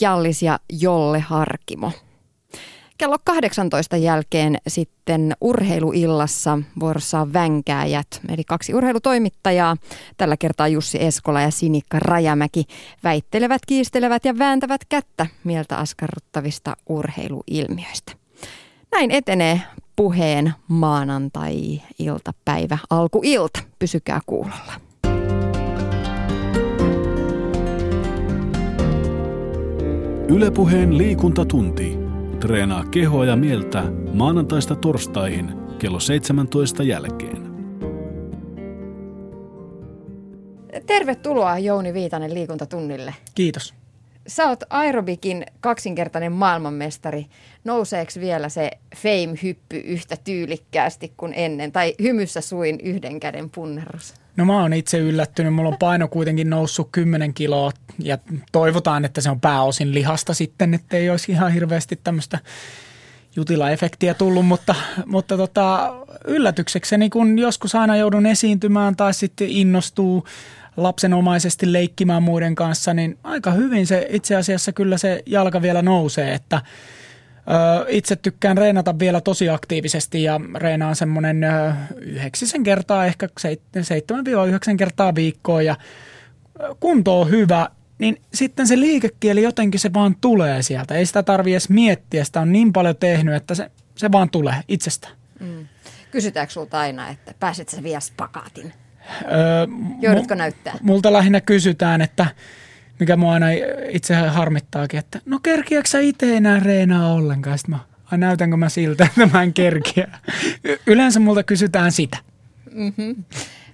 Jallis ja Jolle Harkimo. Kello 18 jälkeen sitten urheiluillassa vuorossa on vänkääjät, eli kaksi urheilutoimittajaa. Tällä kertaa Jussi Eskola ja Sinikka Rajamäki väittelevät, kiistelevät ja vääntävät kättä mieltä askarruttavista urheiluilmiöistä. Näin etenee puheen maanantai-iltapäivä, alkuilta. Pysykää kuulolla. Ylepuheen liikuntatunti. Treenaa kehoa ja mieltä maanantaista torstaihin kello 17 jälkeen. Tervetuloa Jouni Viitanen liikuntatunnille. Kiitos. Sä oot aerobikin kaksinkertainen maailmanmestari. Nouseeko vielä se fame-hyppy yhtä tyylikkäästi kuin ennen? Tai hymyssä suin yhden käden punnerus? No mä oon itse yllättynyt. Mulla on paino kuitenkin noussut 10 kiloa ja toivotaan, että se on pääosin lihasta sitten, että ei olisi ihan hirveästi tämmöistä jutila-efektiä tullut, mutta, mutta tota, yllätyksekseni kun joskus aina joudun esiintymään tai sitten innostuu lapsenomaisesti leikkimään muiden kanssa, niin aika hyvin se itse asiassa kyllä se jalka vielä nousee, että itse tykkään reenata vielä tosi aktiivisesti ja reenaan semmoinen yhdeksisen kertaa, ehkä 7-9 kertaa viikkoa ja kunto on hyvä, niin sitten se liikekieli jotenkin se vaan tulee sieltä. Ei sitä tarvi edes miettiä, sitä on niin paljon tehnyt, että se, se vaan tulee itsestä. Mm. Kysytäänkö sulta aina, että pääset sä vielä spakaatin? Öö, Joudutko mu- näyttää? Multa lähinnä kysytään, että mikä mua aina itse harmittaakin, että no kerkiäkö sä itse enää reenaa ollenkaan? Sitten mä, ai näytänkö mä siltä, että mä en kerkiä. Yleensä multa kysytään sitä. Mm-hmm.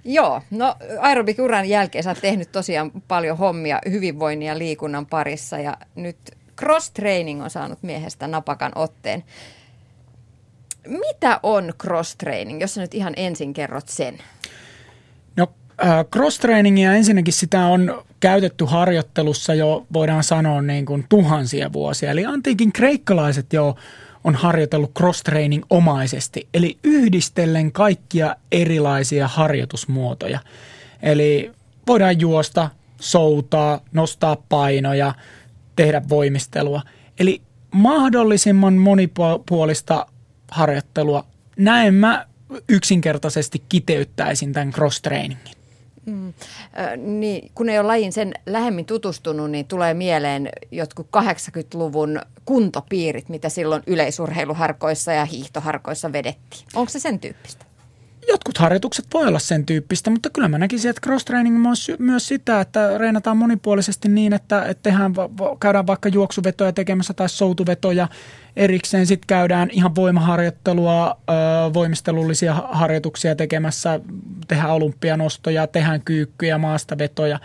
Joo, no aerobik-uran jälkeen sä oot tehnyt tosiaan paljon hommia hyvinvoinnin ja liikunnan parissa ja nyt cross-training on saanut miehestä napakan otteen. Mitä on cross-training, jos sä nyt ihan ensin kerrot sen? Cross-trainingia ensinnäkin sitä on käytetty harjoittelussa jo voidaan sanoa niin kuin tuhansia vuosia. Eli antiikin kreikkalaiset jo on harjoitellut cross-training omaisesti, eli yhdistellen kaikkia erilaisia harjoitusmuotoja. Eli voidaan juosta, soutaa, nostaa painoja, tehdä voimistelua. Eli mahdollisimman monipuolista harjoittelua. Näin mä yksinkertaisesti kiteyttäisin tämän cross-trainingin. Mm. Niin, kun ei ole lajin sen lähemmin tutustunut, niin tulee mieleen jotkut 80-luvun kuntopiirit, mitä silloin yleisurheiluharkoissa ja hiihtoharkoissa vedettiin. Onko se sen tyyppistä? Jotkut harjoitukset voi olla sen tyyppistä, mutta kyllä mä näkisin, että cross-training on myös sitä, että reenataan monipuolisesti niin, että, että tehdään, käydään vaikka juoksuvetoja tekemässä tai soutuvetoja erikseen. Sitten käydään ihan voimaharjoittelua, voimistelullisia harjoituksia tekemässä, tehdään olympianostoja, tehdään kyykkyjä, maastavetoja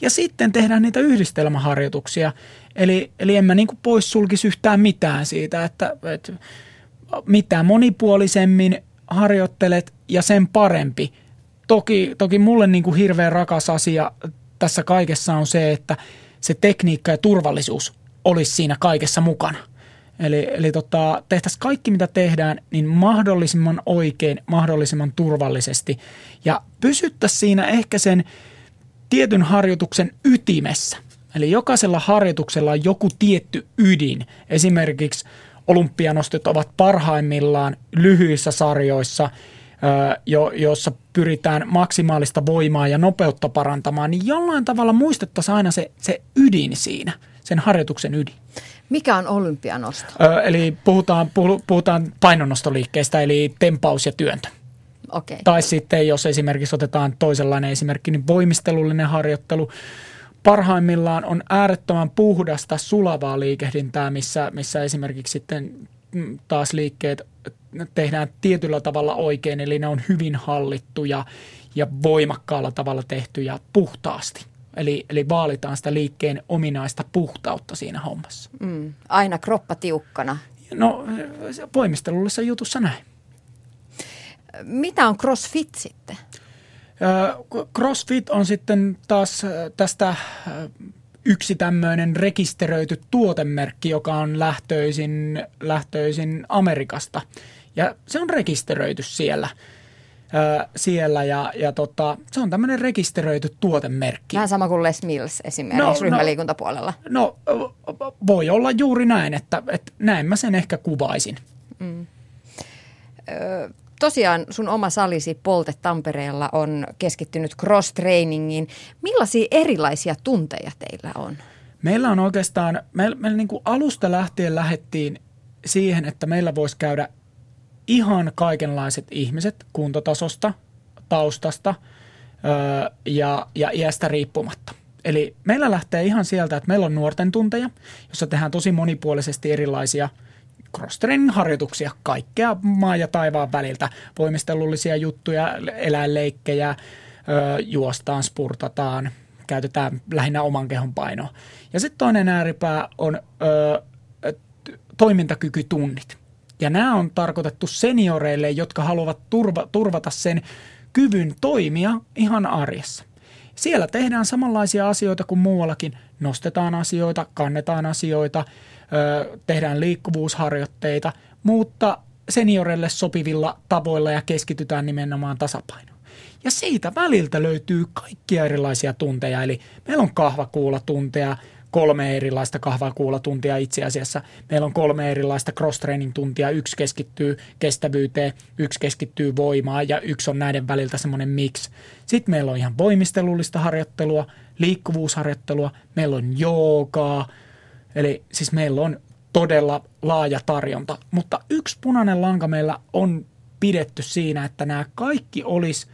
ja sitten tehdään niitä yhdistelmäharjoituksia. Eli, eli en mä niin poissulkisi yhtään mitään siitä, että, että mitä monipuolisemmin harjoittelet ja sen parempi. Toki, toki mulle niin kuin hirveän rakas asia tässä kaikessa on se, että se tekniikka ja turvallisuus olisi siinä kaikessa mukana. Eli, eli tota, tehtäisiin kaikki, mitä tehdään, niin mahdollisimman oikein, mahdollisimman turvallisesti. Ja pysyttäisiin siinä ehkä sen tietyn harjoituksen ytimessä. Eli jokaisella harjoituksella on joku tietty ydin. Esimerkiksi olympianostot ovat parhaimmillaan lyhyissä sarjoissa, jo, joissa pyritään maksimaalista voimaa ja nopeutta parantamaan, niin jollain tavalla muistettaisiin aina se, se ydin siinä, sen harjoituksen ydin. Mikä on olympianosto? Ö, eli puhutaan, puhutaan painonnostoliikkeestä, eli tempaus ja työntö. Okay. Tai sitten, jos esimerkiksi otetaan toisenlainen esimerkki, niin voimistelullinen harjoittelu – parhaimmillaan on äärettömän puhdasta sulavaa liikehdintää, missä, missä esimerkiksi sitten mm, taas liikkeet tehdään tietyllä tavalla oikein, eli ne on hyvin hallittuja ja voimakkaalla tavalla tehtyjä puhtaasti. Eli, eli vaalitaan sitä liikkeen ominaista puhtautta siinä hommassa. Mm, aina kroppa tiukkana. No voimistelullisessa jutussa näin. Mitä on crossfit sitten? CrossFit on sitten taas tästä yksi tämmöinen rekisteröity tuotemerkki, joka on lähtöisin, lähtöisin Amerikasta. Ja se on rekisteröity siellä. siellä ja, ja tota, se on tämmöinen rekisteröity tuotemerkki. Vähän sama kuin Les Mills esimerkiksi no, no ryhmäliikuntapuolella. No voi olla juuri näin, että, että näin mä sen ehkä kuvaisin. Mm. Ö, tosiaan sun oma salisi Polte Tampereella on keskittynyt cross-trainingiin. Millaisia erilaisia tunteja teillä on? Meillä on oikeastaan, meillä, meillä niin kuin alusta lähtien lähettiin siihen, että meillä voisi käydä ihan kaikenlaiset ihmiset kuntotasosta, taustasta öö, ja, ja iästä riippumatta. Eli meillä lähtee ihan sieltä, että meillä on nuorten tunteja, jossa tehdään tosi monipuolisesti erilaisia cross harjoituksia, kaikkea maa ja taivaan väliltä, voimistelullisia juttuja, eläinleikkejä, juostaan, spurtataan, käytetään lähinnä oman kehon painoa. Ja sitten toinen ääripää on öö, toimintakykytunnit. Ja nämä on tarkoitettu senioreille, jotka haluavat turva, turvata sen kyvyn toimia ihan arjessa. Siellä tehdään samanlaisia asioita kuin muuallakin. Nostetaan asioita, kannetaan asioita, tehdään liikkuvuusharjoitteita, mutta senioreille sopivilla tavoilla ja keskitytään nimenomaan tasapainoon. Ja siitä väliltä löytyy kaikkia erilaisia tunteja, eli meillä on kahvakuulatunteja, kolme erilaista kahvakuulatuntia itse asiassa. Meillä on kolme erilaista cross-training-tuntia. Yksi keskittyy kestävyyteen, yksi keskittyy voimaan ja yksi on näiden väliltä semmoinen mix. Sitten meillä on ihan voimistelullista harjoittelua, liikkuvuusharjoittelua, meillä on joogaa. Eli siis meillä on todella laaja tarjonta. Mutta yksi punainen lanka meillä on pidetty siinä, että nämä kaikki olisi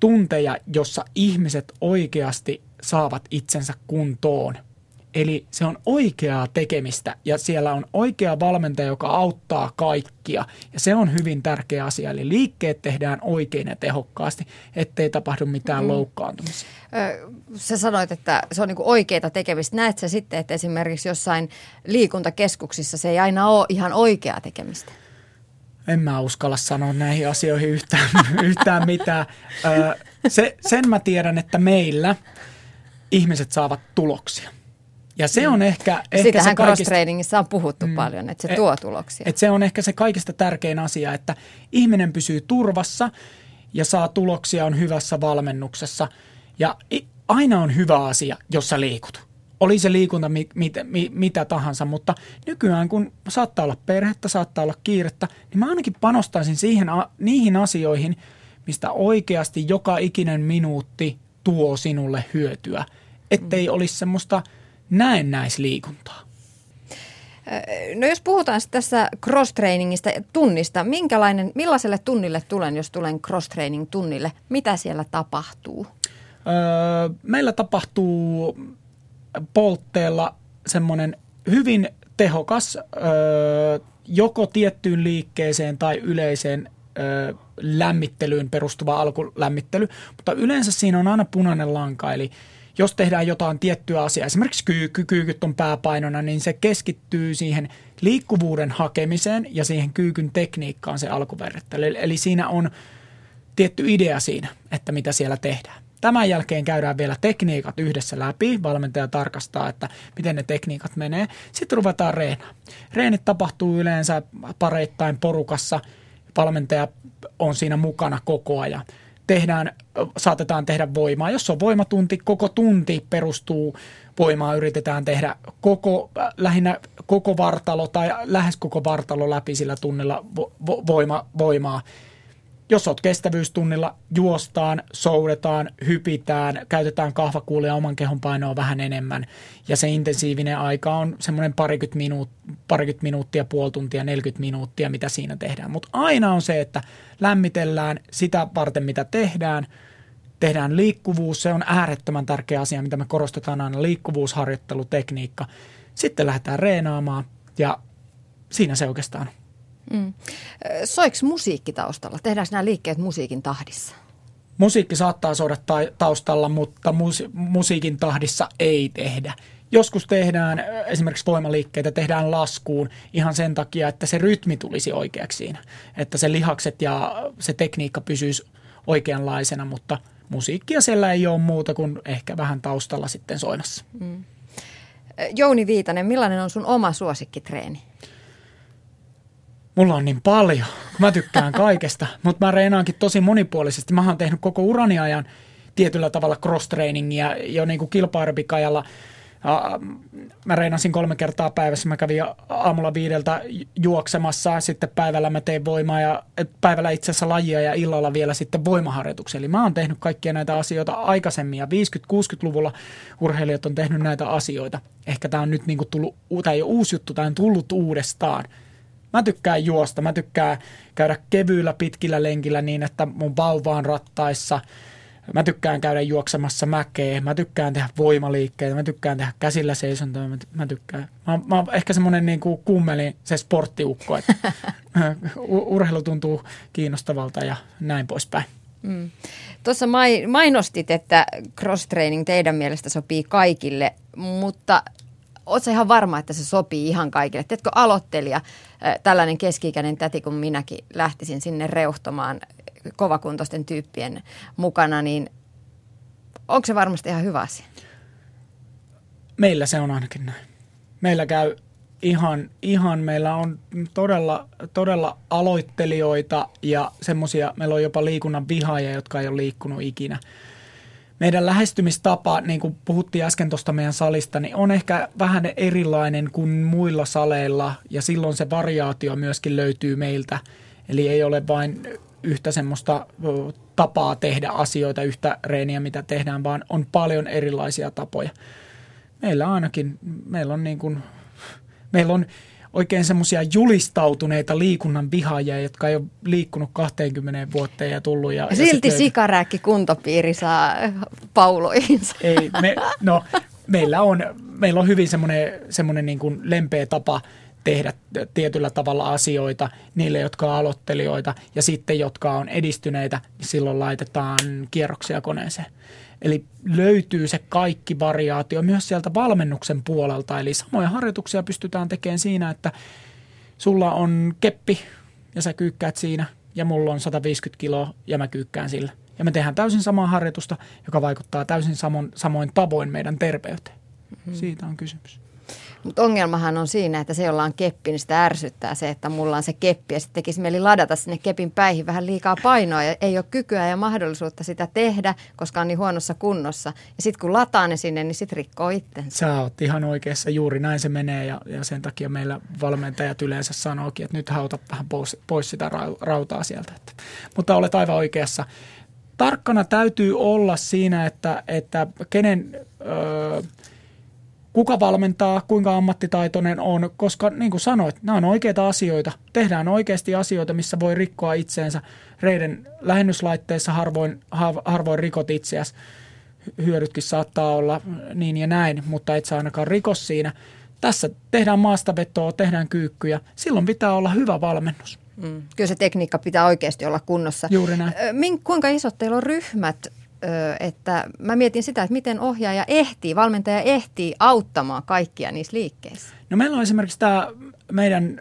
tunteja, jossa ihmiset oikeasti saavat itsensä kuntoon – Eli se on oikeaa tekemistä ja siellä on oikea valmentaja, joka auttaa kaikkia. Ja se on hyvin tärkeä asia. Eli liikkeet tehdään oikein ja tehokkaasti, ettei tapahdu mitään mm. loukkaantumisia. Sä sanoit, että se on niinku oikeaa tekemistä. Näet sä sitten, että esimerkiksi jossain liikuntakeskuksissa se ei aina ole ihan oikeaa tekemistä? En mä uskalla sanoa näihin asioihin yhtään, yhtään mitään. Se, sen mä tiedän, että meillä ihmiset saavat tuloksia. Ja se on ehkä... ehkä Sitähän cross-trainingissa on puhuttu mm, paljon, että se et, tuo tuloksia. Et se on ehkä se kaikista tärkein asia, että ihminen pysyy turvassa ja saa tuloksia, on hyvässä valmennuksessa. Ja aina on hyvä asia, jos sä liikut. Oli se liikunta mit, mit, mit, mitä tahansa, mutta nykyään kun saattaa olla perhettä, saattaa olla kiirettä, niin mä ainakin panostaisin siihen, niihin asioihin, mistä oikeasti joka ikinen minuutti tuo sinulle hyötyä. Ettei mm. olisi semmoista – näennäisliikuntaa? No jos puhutaan tässä cross-trainingista tunnista, minkälainen, millaiselle tunnille tulen, jos tulen cross-training tunnille? Mitä siellä tapahtuu? Öö, meillä tapahtuu poltteella semmoinen hyvin tehokas öö, joko tiettyyn liikkeeseen tai yleiseen öö, lämmittelyyn perustuva alkulämmittely, mutta yleensä siinä on aina punainen lanka, eli – jos tehdään jotain tiettyä asiaa, esimerkiksi kyykky, kyykyt on pääpainona, niin se keskittyy siihen liikkuvuuden hakemiseen ja siihen kyykyn tekniikkaan se alkuverrettely. Eli, siinä on tietty idea siinä, että mitä siellä tehdään. Tämän jälkeen käydään vielä tekniikat yhdessä läpi. Valmentaja tarkastaa, että miten ne tekniikat menee. Sitten ruvetaan reenaa. Reenit tapahtuu yleensä pareittain porukassa. Valmentaja on siinä mukana koko ajan tehdään, saatetaan tehdä voimaa. Jos on voimatunti, koko tunti perustuu voimaa, yritetään tehdä koko, lähinnä koko vartalo tai lähes koko vartalo läpi sillä tunnilla vo, voima, voimaa. Jos olet kestävyystunnilla, juostaan, soudetaan, hypitään, käytetään kahvakuulia oman kehon painoa vähän enemmän. Ja se intensiivinen aika on semmoinen parikymmentä, minuut, parikymmentä minuuttia, puoli tuntia, 40 minuuttia, mitä siinä tehdään. Mutta aina on se, että lämmitellään sitä varten, mitä tehdään. Tehdään liikkuvuus, se on äärettömän tärkeä asia, mitä me korostetaan aina, liikkuvuusharjoittelutekniikka. Sitten lähdetään reenaamaan ja siinä se oikeastaan on. Mm. Soiks musiikki taustalla? Tehdäänkö nämä liikkeet musiikin tahdissa? Musiikki saattaa soida taustalla, mutta mus- musiikin tahdissa ei tehdä. Joskus tehdään esimerkiksi voimaliikkeitä, tehdään laskuun ihan sen takia, että se rytmi tulisi oikeaksi siinä. Että se lihakset ja se tekniikka pysyisi oikeanlaisena, mutta musiikkia siellä ei ole muuta kuin ehkä vähän taustalla sitten soimassa. Mm. Jouni Viitanen, millainen on sun oma suosikkitreeni? Mulla on niin paljon, mä tykkään kaikesta, mutta mä reenaankin tosi monipuolisesti. Mä oon tehnyt koko urani ajan tietyllä tavalla cross-trainingia jo niin kuin Mä reinasin kolme kertaa päivässä. Mä kävin aamulla viideltä juoksemassa, sitten päivällä mä tein voimaa ja päivällä itse asiassa lajia ja illalla vielä sitten voimaharjoituksia. Eli mä oon tehnyt kaikkia näitä asioita aikaisemmin ja 50-60-luvulla urheilijat on tehnyt näitä asioita. Ehkä tämä on nyt niin kuin tullut, tämä ei ole uusi juttu, tämä on tullut uudestaan. Mä tykkään juosta, mä tykkään käydä kevyillä pitkillä lenkillä niin, että mun vauva on rattaissa – Mä tykkään käydä juoksemassa mäkeä, mä tykkään tehdä voimaliikkeitä, mä tykkään tehdä käsillä seisontaa, mä, mä tykkään. Mä, mä oon ehkä semmoinen niin kuin kummeli, se sporttiukko, että urheilu tuntuu kiinnostavalta ja näin poispäin. Mm. Tuossa mainostit, että cross-training teidän mielestä sopii kaikille, mutta ootko ihan varma, että se sopii ihan kaikille? Teetkö aloittelija, tällainen keski-ikäinen täti kuin minäkin, lähtisin sinne reuhtomaan kovakuntoisten tyyppien mukana, niin onko se varmasti ihan hyvä asia? Meillä se on ainakin näin. Meillä käy ihan, ihan meillä on todella, todella aloittelijoita ja semmoisia, meillä on jopa liikunnan vihaajia, jotka ei ole liikkunut ikinä. Meidän lähestymistapa, niin kuin puhuttiin äsken tuosta meidän salista, niin on ehkä vähän erilainen kuin muilla saleilla ja silloin se variaatio myöskin löytyy meiltä. Eli ei ole vain yhtä semmoista tapaa tehdä asioita, yhtä reeniä, mitä tehdään, vaan on paljon erilaisia tapoja. Meillä ainakin, meillä on niin kuin, meillä on oikein semmoisia julistautuneita liikunnan vihaajia, jotka ei ole liikkunut 20 vuoteen ja tullut. Ja, ja Silti ja sikarääkki kuntopiiri saa pauloihinsa. Ei, me, no, meillä on, meillä on hyvin semmoinen, semmoinen niin kuin lempeä tapa – tehdä tietyllä tavalla asioita niille, jotka on aloittelijoita ja sitten, jotka on edistyneitä, niin silloin laitetaan kierroksia koneeseen. Eli löytyy se kaikki variaatio myös sieltä valmennuksen puolelta. Eli samoja harjoituksia pystytään tekemään siinä, että sulla on keppi ja sä kyykkäät siinä ja mulla on 150 kiloa ja mä kyykkään sillä. Ja me tehdään täysin samaa harjoitusta, joka vaikuttaa täysin samoin, samoin tavoin meidän terveyteen. Mm-hmm. Siitä on kysymys. Mutta ongelmahan on siinä, että se, jolla on keppi, niin sitä ärsyttää se, että mulla on se keppi ja sitten tekisi mieli ladata sinne kepin päihin vähän liikaa painoa ja ei ole kykyä ja mahdollisuutta sitä tehdä, koska on niin huonossa kunnossa. Ja sitten kun lataa ne sinne, niin sitten rikkoo itsensä. Sä oot ihan oikeassa, juuri näin se menee ja, ja sen takia meillä valmentajat yleensä sanookin, että nyt hauta vähän pois, pois sitä rautaa sieltä. Että, mutta olet aivan oikeassa. Tarkkana täytyy olla siinä, että, että kenen... Öö, kuka valmentaa, kuinka ammattitaitoinen on, koska niin kuin sanoit, nämä on oikeita asioita. Tehdään oikeasti asioita, missä voi rikkoa itseensä. Reiden lähennyslaitteissa harvoin, harvoin rikot itseäsi. Hyödytkin saattaa olla niin ja näin, mutta et saa ainakaan rikos siinä. Tässä tehdään maastavetoa, tehdään kyykkyjä. Silloin pitää olla hyvä valmennus. Mm. Kyllä se tekniikka pitää oikeasti olla kunnossa. Juuri näin. Kuinka isot teillä on ryhmät että mä mietin sitä, että miten ohjaaja ehtii, valmentaja ehtii auttamaan kaikkia niissä liikkeissä. No meillä on esimerkiksi tämä meidän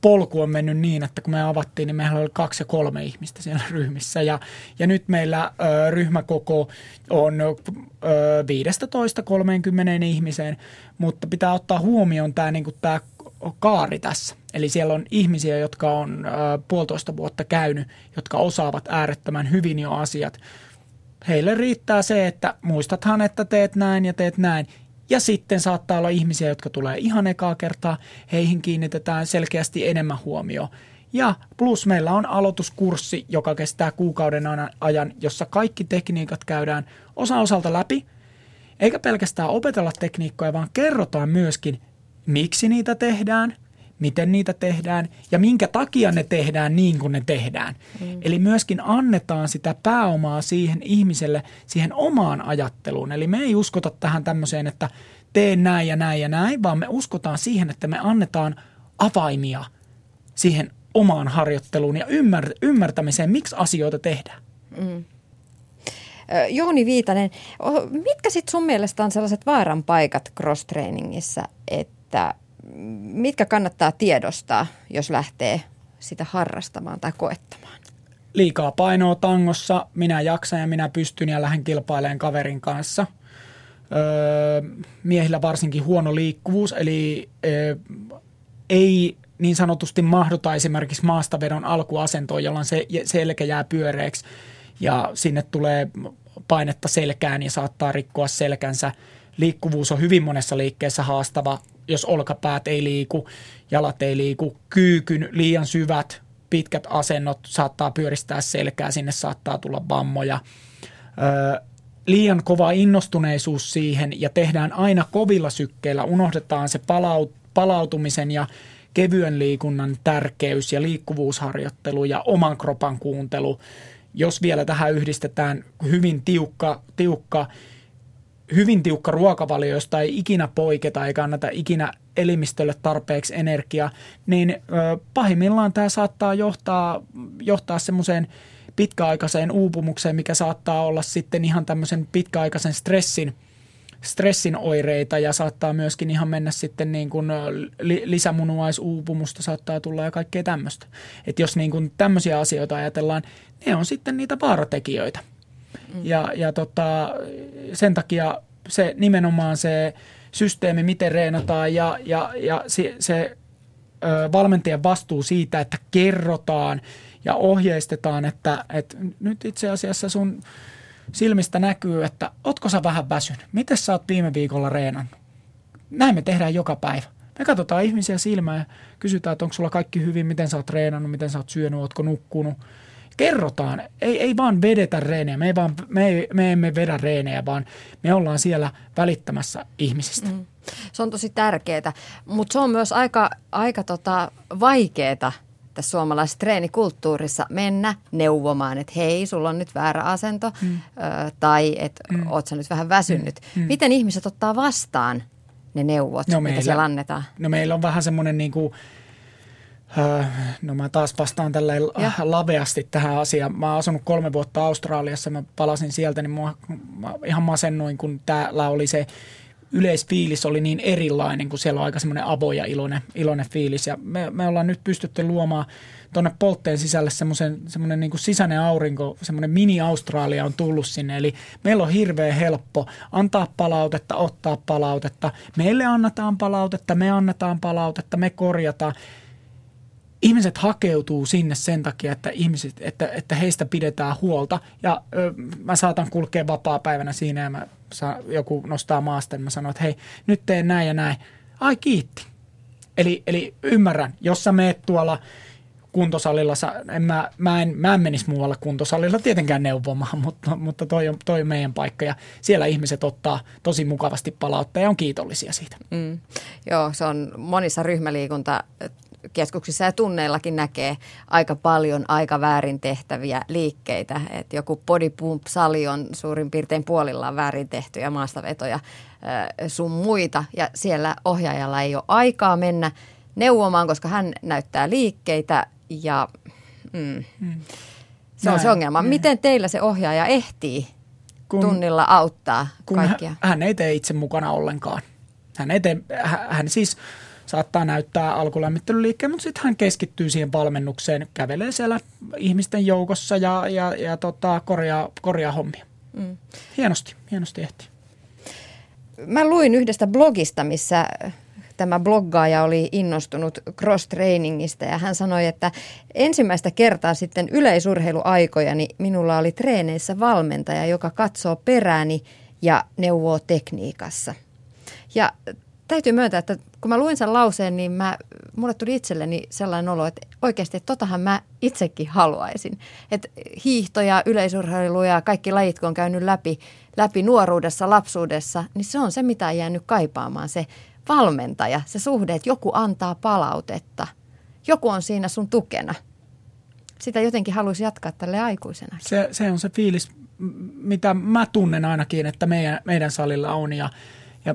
polku on mennyt niin, että kun me avattiin, niin meillä oli kaksi ja kolme ihmistä siellä ryhmissä. Ja, ja nyt meillä ö, ryhmäkoko on ö, 15-30 ihmiseen, mutta pitää ottaa huomioon tämä niin tämä kaari tässä. Eli siellä on ihmisiä, jotka on ö, puolitoista vuotta käynyt, jotka osaavat äärettömän hyvin jo asiat – heille riittää se, että muistathan, että teet näin ja teet näin. Ja sitten saattaa olla ihmisiä, jotka tulee ihan ekaa kertaa, heihin kiinnitetään selkeästi enemmän huomioon. Ja plus meillä on aloituskurssi, joka kestää kuukauden ajan, jossa kaikki tekniikat käydään osa osalta läpi. Eikä pelkästään opetella tekniikkoja, vaan kerrotaan myöskin, miksi niitä tehdään, miten niitä tehdään ja minkä takia ne tehdään niin kuin ne tehdään. Mm. Eli myöskin annetaan sitä pääomaa siihen ihmiselle, siihen omaan ajatteluun. Eli me ei uskota tähän tämmöiseen, että tee näin ja näin ja näin, vaan me uskotaan siihen, että me annetaan avaimia siihen omaan harjoitteluun ja ymmär- ymmärtämiseen, miksi asioita tehdään. Mm. Jouni Viitanen, mitkä sitten sun mielestä on sellaiset vaaran paikat cross-trainingissa, että mitkä kannattaa tiedostaa, jos lähtee sitä harrastamaan tai koettamaan? Liikaa painoa tangossa, minä jaksan ja minä pystyn ja lähden kilpailemaan kaverin kanssa. Öö, miehillä varsinkin huono liikkuvuus, eli öö, ei niin sanotusti mahduta esimerkiksi maastavedon alkuasentoon, jolloin se selkä jää pyöreäksi ja sinne tulee painetta selkään ja saattaa rikkoa selkänsä – liikkuvuus on hyvin monessa liikkeessä haastava, jos olkapäät ei liiku, jalat ei liiku, kyykyn liian syvät, pitkät asennot saattaa pyöristää selkää, sinne saattaa tulla vammoja. Öö, liian kova innostuneisuus siihen ja tehdään aina kovilla sykkeillä, unohdetaan se palaut, palautumisen ja kevyen liikunnan tärkeys ja liikkuvuusharjoittelu ja oman kropan kuuntelu. Jos vielä tähän yhdistetään hyvin tiukka, tiukka hyvin tiukka ruokavalio, josta ei ikinä poiketa eikä anneta ikinä elimistölle tarpeeksi energiaa, niin pahimmillaan tämä saattaa johtaa, johtaa semmoiseen pitkäaikaiseen uupumukseen, mikä saattaa olla sitten ihan tämmöisen pitkäaikaisen stressin, stressin oireita ja saattaa myöskin ihan mennä sitten niin kuin li, lisämunuaisuupumusta saattaa tulla ja kaikkea tämmöistä. Että jos niin kuin tämmöisiä asioita ajatellaan, ne on sitten niitä vaaratekijöitä. Mm. Ja, ja tota, sen takia se nimenomaan se systeemi, miten reenataan ja, ja, ja se, se ö, valmentajan vastuu siitä, että kerrotaan ja ohjeistetaan, että, että nyt itse asiassa sun silmistä näkyy, että otko sä vähän väsynyt? Miten sä oot viime viikolla reenannut? Näin me tehdään joka päivä. Me katsotaan ihmisiä silmään ja kysytään, että onko sulla kaikki hyvin, miten sä oot treenannut, miten sä oot syönyt, ootko nukkunut – kerrotaan, ei, ei vaan vedetä reenejä, me, ei vaan, me, ei, me emme vedä reenejä, vaan me ollaan siellä välittämässä ihmisistä. Mm. Se on tosi tärkeää, mutta se on myös aika, aika tota vaikeaa tässä suomalaisessa treenikulttuurissa mennä neuvomaan, että hei, sulla on nyt väärä asento mm. ö, tai että mm. oot sä nyt vähän väsynyt. Mm. mm. Miten ihmiset ottaa vastaan ne neuvot, no meillä, mitä siellä annetaan? No meillä on vähän semmoinen niin kuin – no mä taas vastaan tällä laveasti tähän asiaan. Mä oon asunut kolme vuotta Australiassa, mä palasin sieltä, niin mua, mä ihan masennoin, kun täällä oli se yleisfiilis oli niin erilainen, kun siellä on aika semmoinen avo ja iloinen, iloinen fiilis. Ja me, me ollaan nyt pystytty luomaan tuonne poltteen sisälle semmoisen, semmoinen niin kuin sisäinen aurinko, semmoinen mini-Australia on tullut sinne. Eli meillä on hirveän helppo antaa palautetta, ottaa palautetta. Meille annetaan palautetta, me annetaan palautetta, me korjataan – ihmiset hakeutuu sinne sen takia, että, ihmiset, että, että heistä pidetään huolta. Ja ö, mä saatan kulkea vapaa-päivänä siinä ja mä saa, joku nostaa maasta, niin mä sanon, että hei, nyt teen näin ja näin. Ai kiitti. Eli, eli ymmärrän, jos sä meet tuolla kuntosalilla, en mä, mä, en, mä en menisi muualla kuntosalilla tietenkään neuvomaan, mutta, mutta toi, on, toi on meidän paikka ja siellä ihmiset ottaa tosi mukavasti palautetta ja on kiitollisia siitä. Mm. Joo, se on monissa ryhmäliikunta keskuksissa ja tunneillakin näkee aika paljon aika väärin tehtäviä liikkeitä. Et joku body pump-sali on suurin piirtein puolillaan väärin tehtyjä maastavetoja sun muita. Ja siellä ohjaajalla ei ole aikaa mennä neuvomaan, koska hän näyttää liikkeitä ja mm, mm. se on se ongelma. Miten teillä se ohjaaja ehtii kun, tunnilla auttaa kun kaikkia? Hän, hän ei tee itse mukana ollenkaan. Hän, ei tee, hän, hän siis – saattaa näyttää alkulämmittelyliikkeen, mutta sitten hän keskittyy siihen valmennukseen, kävelee siellä ihmisten joukossa ja, ja, ja tota, korjaa, korjaa hommia. Mm. Hienosti, hienosti ehti. Mä luin yhdestä blogista, missä tämä bloggaaja oli innostunut cross-trainingista ja hän sanoi, että ensimmäistä kertaa sitten yleisurheiluaikojani minulla oli treeneissä valmentaja, joka katsoo perääni ja neuvoo tekniikassa. Ja täytyy myöntää, että kun mä luin sen lauseen, niin mä, mulle tuli itselleni sellainen olo, että oikeasti, että totahan mä itsekin haluaisin. Että hiihto ja yleisurheilu ja kaikki lajit, kun on käynyt läpi, läpi nuoruudessa, lapsuudessa, niin se on se, mitä on jäänyt kaipaamaan, se valmentaja, se suhde, että joku antaa palautetta. Joku on siinä sun tukena. Sitä jotenkin haluaisi jatkaa tälle aikuisena. Se, se on se fiilis, mitä mä tunnen ainakin, että meidän, meidän salilla on ja, ja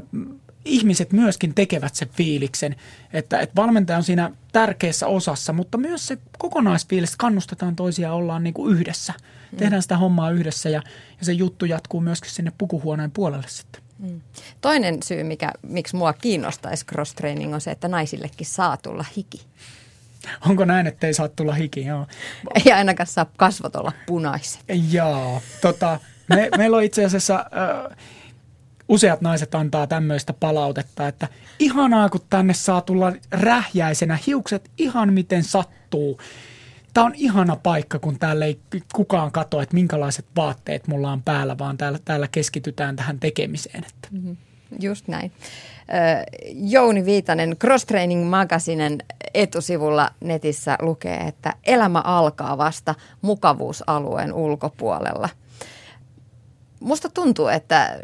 ihmiset myöskin tekevät sen fiiliksen, että, että valmentaja on siinä tärkeässä osassa, mutta myös se kokonaisfiilis, kannustetaan toisia ollaan niin kuin yhdessä. Mm. Tehdään sitä hommaa yhdessä ja, ja se juttu jatkuu myöskin sinne pukuhuoneen puolelle sitten. Mm. Toinen syy, mikä, miksi mua kiinnostaisi cross-training on se, että naisillekin saa tulla hiki. Onko näin, että ei saa tulla hiki? Joo. Ei ainakaan saa kasvot olla punaiset. Joo, tota, me, meillä on itse asiassa... Äh, useat naiset antaa tämmöistä palautetta, että ihanaa kun tänne saa tulla rähjäisenä, hiukset ihan miten sattuu. Tämä on ihana paikka, kun täällä ei kukaan katso, että minkälaiset vaatteet mulla on päällä, vaan täällä, täällä keskitytään tähän tekemiseen. Että. Mm-hmm. Just näin. Jouni Viitanen Cross Training Magazinen etusivulla netissä lukee, että elämä alkaa vasta mukavuusalueen ulkopuolella. Musta tuntuu, että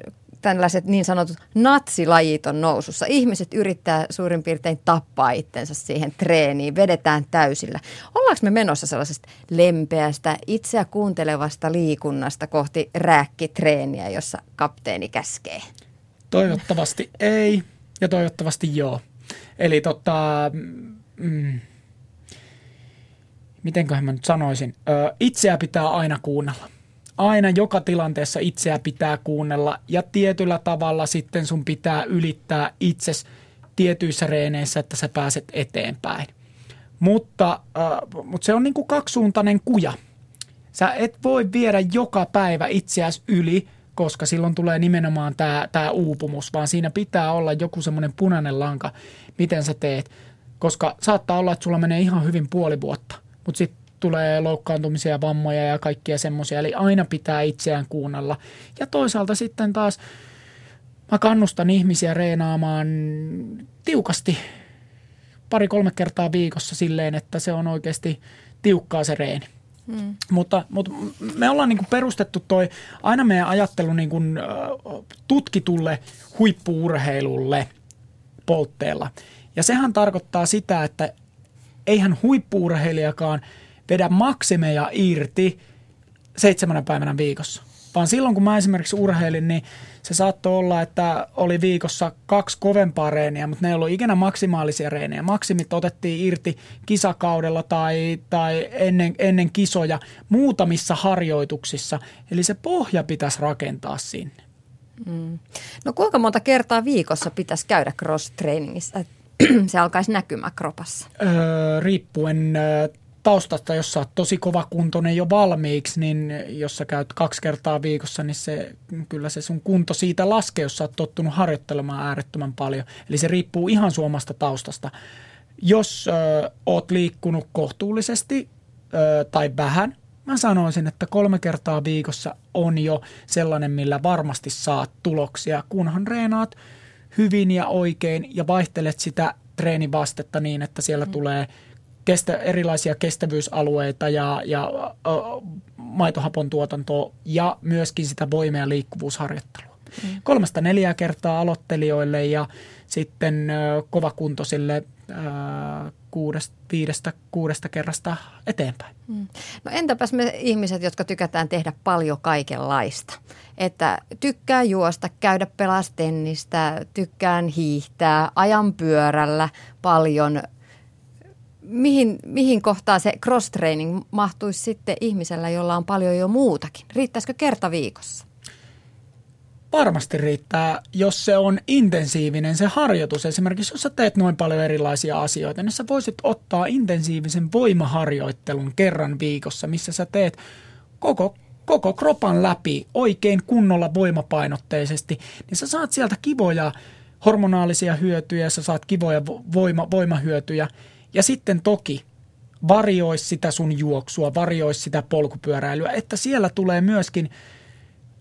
tällaiset niin sanotut natsilajit on nousussa. Ihmiset yrittää suurin piirtein tappaa itsensä siihen treeniin, vedetään täysillä. Ollaanko me menossa sellaisesta lempeästä, itseä kuuntelevasta liikunnasta kohti rääkkitreeniä, jossa kapteeni käskee? Toivottavasti ei ja toivottavasti joo. Eli tota, mm, mitenköhän mä nyt sanoisin, ö, itseä pitää aina kuunnella aina joka tilanteessa itseä pitää kuunnella ja tietyllä tavalla sitten sun pitää ylittää itses tietyissä reeneissä, että sä pääset eteenpäin. Mutta, äh, mutta se on niin kuin kaksisuuntainen kuja. Sä et voi viedä joka päivä itseäsi yli, koska silloin tulee nimenomaan tämä, tämä uupumus, vaan siinä pitää olla joku semmoinen punainen lanka, miten sä teet. Koska saattaa olla, että sulla menee ihan hyvin puoli vuotta, mutta sitten tulee loukkaantumisia, vammoja ja kaikkia semmoisia. Eli aina pitää itseään kuunnella. Ja toisaalta sitten taas mä kannustan ihmisiä reenaamaan tiukasti pari-kolme kertaa viikossa silleen, että se on oikeasti tiukkaa se reeni. Hmm. Mutta, mutta me ollaan niin perustettu toi aina meidän ajattelu niin kuin, tutkitulle huippuurheilulle poltteella. Ja sehän tarkoittaa sitä, että eihän huippuurheilijakaan – vedä maksimeja irti seitsemänä päivänä viikossa. Vaan silloin, kun mä esimerkiksi urheilin, niin se saattoi olla, että oli viikossa kaksi kovempaa reeniä, mutta ne ei ollut ikinä maksimaalisia reenejä. Maksimit otettiin irti kisakaudella tai, tai ennen, ennen kisoja muutamissa harjoituksissa. Eli se pohja pitäisi rakentaa sinne. Mm. No kuinka monta kertaa viikossa pitäisi käydä cross-trainingissa, se alkaisi näkymään kropassa? Öö, riippuen taustasta, jos sä oot tosi kuntoinen jo valmiiksi, niin jos sä käyt kaksi kertaa viikossa, niin se, kyllä se sun kunto siitä laskee, jos sä oot tottunut harjoittelemaan äärettömän paljon. Eli se riippuu ihan suomasta taustasta. Jos ö, oot liikkunut kohtuullisesti ö, tai vähän, mä sanoisin, että kolme kertaa viikossa on jo sellainen, millä varmasti saat tuloksia, kunhan reenaat hyvin ja oikein ja vaihtelet sitä treenivastetta niin, että siellä mm. tulee – kestä, erilaisia kestävyysalueita ja, ja uh, maitohapon tuotantoa ja myöskin sitä voima- ja liikkuvuusharjoittelua. Mm. Kolmesta neljää kertaa aloittelijoille ja sitten uh, kovakuntoisille kuudesta, viidestä, kuudesta kerrasta eteenpäin. Mm. No entäpäs me ihmiset, jotka tykätään tehdä paljon kaikenlaista? Että tykkää juosta, käydä pelastennistä, tykkään hiihtää, ajan pyörällä paljon – mihin, mihin kohtaan se cross-training mahtuisi sitten ihmisellä, jolla on paljon jo muutakin? Riittäisikö kerta viikossa? Varmasti riittää, jos se on intensiivinen se harjoitus. Esimerkiksi jos sä teet noin paljon erilaisia asioita, niin sä voisit ottaa intensiivisen voimaharjoittelun kerran viikossa, missä sä teet koko, koko kropan läpi oikein kunnolla voimapainotteisesti, niin sä saat sieltä kivoja hormonaalisia hyötyjä, sä saat kivoja voima, voimahyötyjä – ja sitten toki varjoisi sitä sun juoksua, varjoisi sitä polkupyöräilyä, että siellä tulee myöskin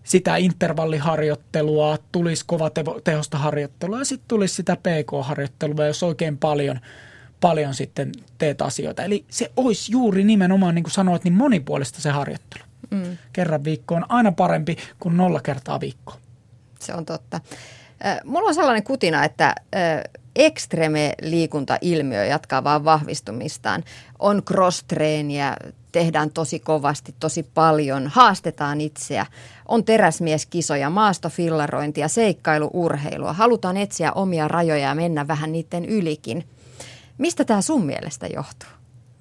sitä intervalliharjoittelua, tulisi kova tehosta harjoittelua ja sitten tulisi sitä PK-harjoittelua, jos oikein paljon, paljon sitten teet asioita. Eli se olisi juuri nimenomaan, niin kuin sanoit, niin monipuolista se harjoittelu. Mm. Kerran viikkoon aina parempi kuin nolla kertaa viikkoa. Se on totta. Mulla on sellainen kutina, että ekstreme-liikuntailmiö jatkaa vaan vahvistumistaan. On cross-treeniä, tehdään tosi kovasti, tosi paljon, haastetaan itseä. On teräsmieskisoja, maastofillarointia, seikkailuurheilua. Halutaan etsiä omia rajoja ja mennä vähän niiden ylikin. Mistä tämä sun mielestä johtuu?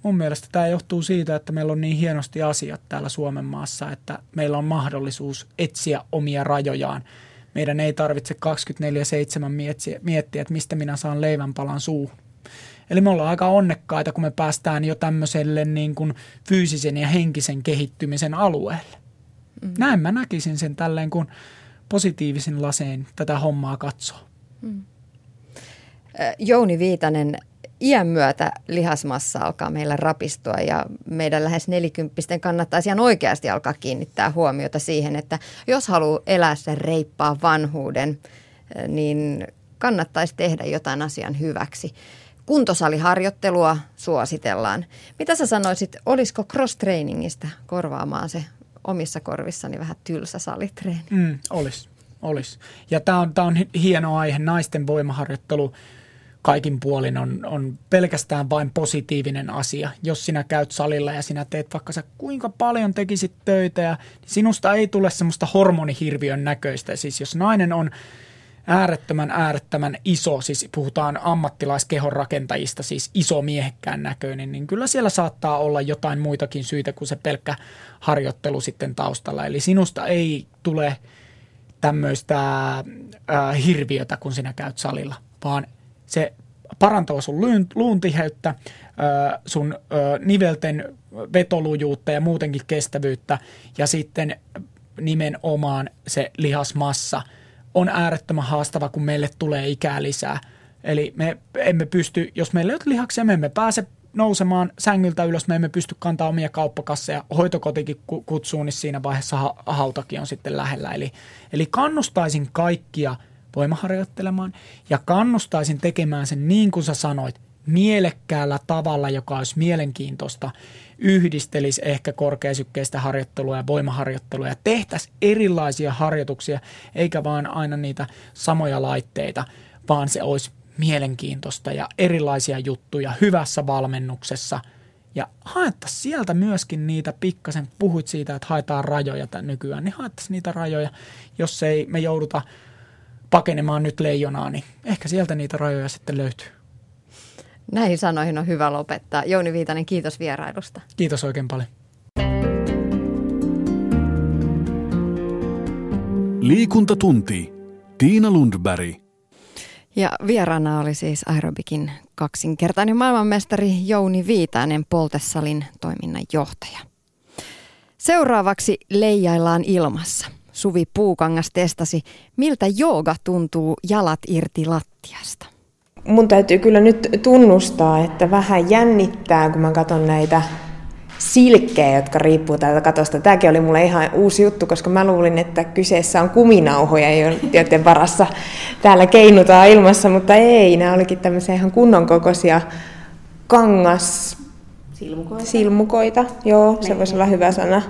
Mun mielestä tämä johtuu siitä, että meillä on niin hienosti asiat täällä Suomen maassa, että meillä on mahdollisuus etsiä omia rajojaan – meidän ei tarvitse 24-7 miettiä, miettiä, että mistä minä saan leivänpalan suuhun. Eli me ollaan aika onnekkaita, kun me päästään jo tämmöiselle niin kuin fyysisen ja henkisen kehittymisen alueelle. Mm. Näin mä näkisin sen tälleen, kun positiivisin laseen tätä hommaa katsoo. Mm. Jouni Viitanen, iän myötä lihasmassa alkaa meillä rapistua ja meidän lähes nelikymppisten kannattaisi ihan oikeasti alkaa kiinnittää huomiota siihen, että jos haluaa elää sen reippaa vanhuuden, niin kannattaisi tehdä jotain asian hyväksi. Kuntosaliharjoittelua suositellaan. Mitä sä sanoisit, olisiko cross-trainingista korvaamaan se omissa korvissani vähän tylsä salitreeni? Mm, olisi, olisi. Ja tämä on, on hieno aihe, naisten voimaharjoittelu kaikin puolin on, on pelkästään vain positiivinen asia. Jos sinä käyt salilla ja sinä teet vaikka sä kuinka paljon tekisit töitä ja niin sinusta ei tule semmoista hormonihirviön näköistä. Siis jos nainen on äärettömän, äärettömän iso, siis puhutaan ammattilaiskehon rakentajista, siis iso miehekkään näköinen, niin kyllä siellä saattaa olla jotain muitakin syitä kuin se pelkkä harjoittelu sitten taustalla. Eli sinusta ei tule tämmöistä äh, hirviötä, kun sinä käyt salilla, vaan se parantaa sun luun tiheyttä, äh, sun nivelten vetolujuutta ja muutenkin kestävyyttä ja sitten nimenomaan se lihasmassa – on äärettömän haastava, kun meille tulee ikää lisää. Eli me emme pysty, jos meillä ei ole lihaksia, me emme pääse nousemaan sängyltä ylös, me emme pysty kantaa omia kauppakasseja. Hoitokotikin kutsuu, niin siinä vaiheessa ha- hautakin on sitten lähellä. Eli, eli kannustaisin kaikkia voimaharjoittelemaan ja kannustaisin tekemään sen niin kuin sä sanoit, mielekkäällä tavalla, joka olisi mielenkiintoista, yhdistelisi ehkä korkeasykkeistä harjoittelua ja voimaharjoittelua ja tehtäisiin erilaisia harjoituksia, eikä vaan aina niitä samoja laitteita, vaan se olisi mielenkiintoista ja erilaisia juttuja hyvässä valmennuksessa. Ja haettaisiin sieltä myöskin niitä pikkasen, puhuit siitä, että haetaan rajoja tämän nykyään, niin haettaisiin niitä rajoja, jos ei me jouduta pakenemaan nyt leijonaa, niin ehkä sieltä niitä rajoja sitten löytyy. Näihin sanoihin on hyvä lopettaa. Jouni Viitanen, kiitos vierailusta. Kiitos oikein paljon. Liikuntatunti. Tiina Lundberg. Ja vieraana oli siis aerobikin kaksinkertainen maailmanmestari Jouni Viitanen, Poltesalin toiminnanjohtaja. Seuraavaksi leijaillaan ilmassa. Suvi Puukangas testasi, miltä jooga tuntuu jalat irti lattiasta mun täytyy kyllä nyt tunnustaa, että vähän jännittää, kun mä katson näitä silkkejä, jotka riippuu täältä katosta. Tämäkin oli mulle ihan uusi juttu, koska mä luulin, että kyseessä on kuminauhoja, joiden varassa täällä keinutaan ilmassa, mutta ei, nämä olikin tämmöisiä ihan kunnon kokoisia kangas... Silmukoita. Silmukoita, joo, se voisi olla hyvä sana.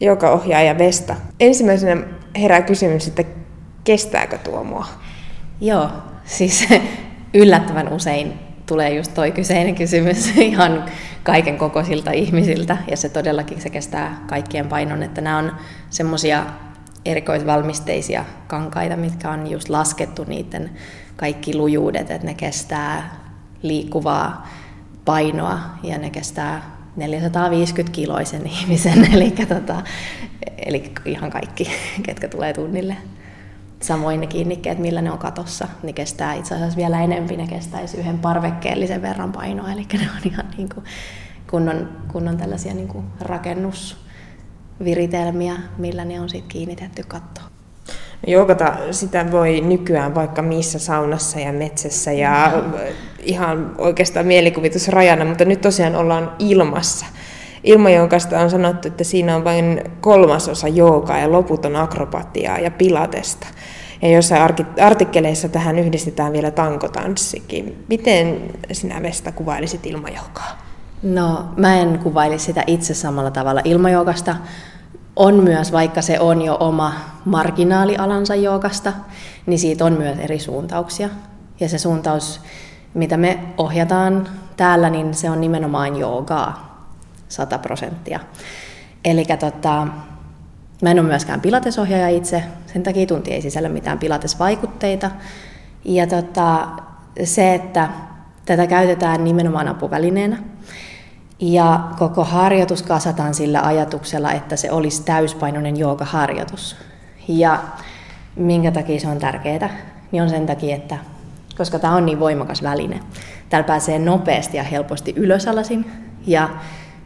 Joka ohjaaja Vesta. Ensimmäisenä herää kysymys, että kestääkö tuo mua? Joo, siis yllättävän usein tulee just toi kyseinen kysymys ihan kaiken kokoisilta ihmisiltä, ja se todellakin se kestää kaikkien painon, että nämä on semmoisia erikoisvalmisteisia kankaita, mitkä on just laskettu niiden kaikki lujuudet, että ne kestää liikkuvaa painoa ja ne kestää 450 kiloisen ihmisen, eli, tota, eli ihan kaikki, ketkä tulee tunnille. Samoin ne kiinnikkeet, millä ne on katossa, niin kestää itse asiassa vielä enempi, ne kestäisi yhden parvekkeellisen verran painoa, eli ne on ihan niin kuin kunnon, kunnon tällaisia niin kuin rakennusviritelmiä, millä ne on sitten kiinnitetty kattoon. Joukata sitä voi nykyään vaikka missä saunassa ja metsässä ja ihan oikeastaan mielikuvitusrajana, mutta nyt tosiaan ollaan ilmassa. Ilmajoukasta on sanottu, että siinä on vain kolmasosa joogaa ja loput on akrobatiaa ja pilatesta. Ja jossain artikkeleissa tähän yhdistetään vielä tankotanssikin. Miten sinä Vesta kuvailisit ilmajoukaa? No, mä en kuvaili sitä itse samalla tavalla. Ilmajoukasta on myös, vaikka se on jo oma marginaalialansa joukasta, niin siitä on myös eri suuntauksia. Ja se suuntaus, mitä me ohjataan täällä, niin se on nimenomaan joogaa 100 prosenttia. Eli tota, Mä en ole myöskään pilatesohjaaja itse, sen takia tunti ei sisällä mitään pilatesvaikutteita. Ja tota, se, että tätä käytetään nimenomaan apuvälineenä, ja koko harjoitus kasataan sillä ajatuksella, että se olisi täyspainoinen joogaharjoitus. Ja minkä takia se on tärkeää? Niin on sen takia, että koska tämä on niin voimakas väline. Täällä pääsee nopeasti ja helposti ylösalasin ja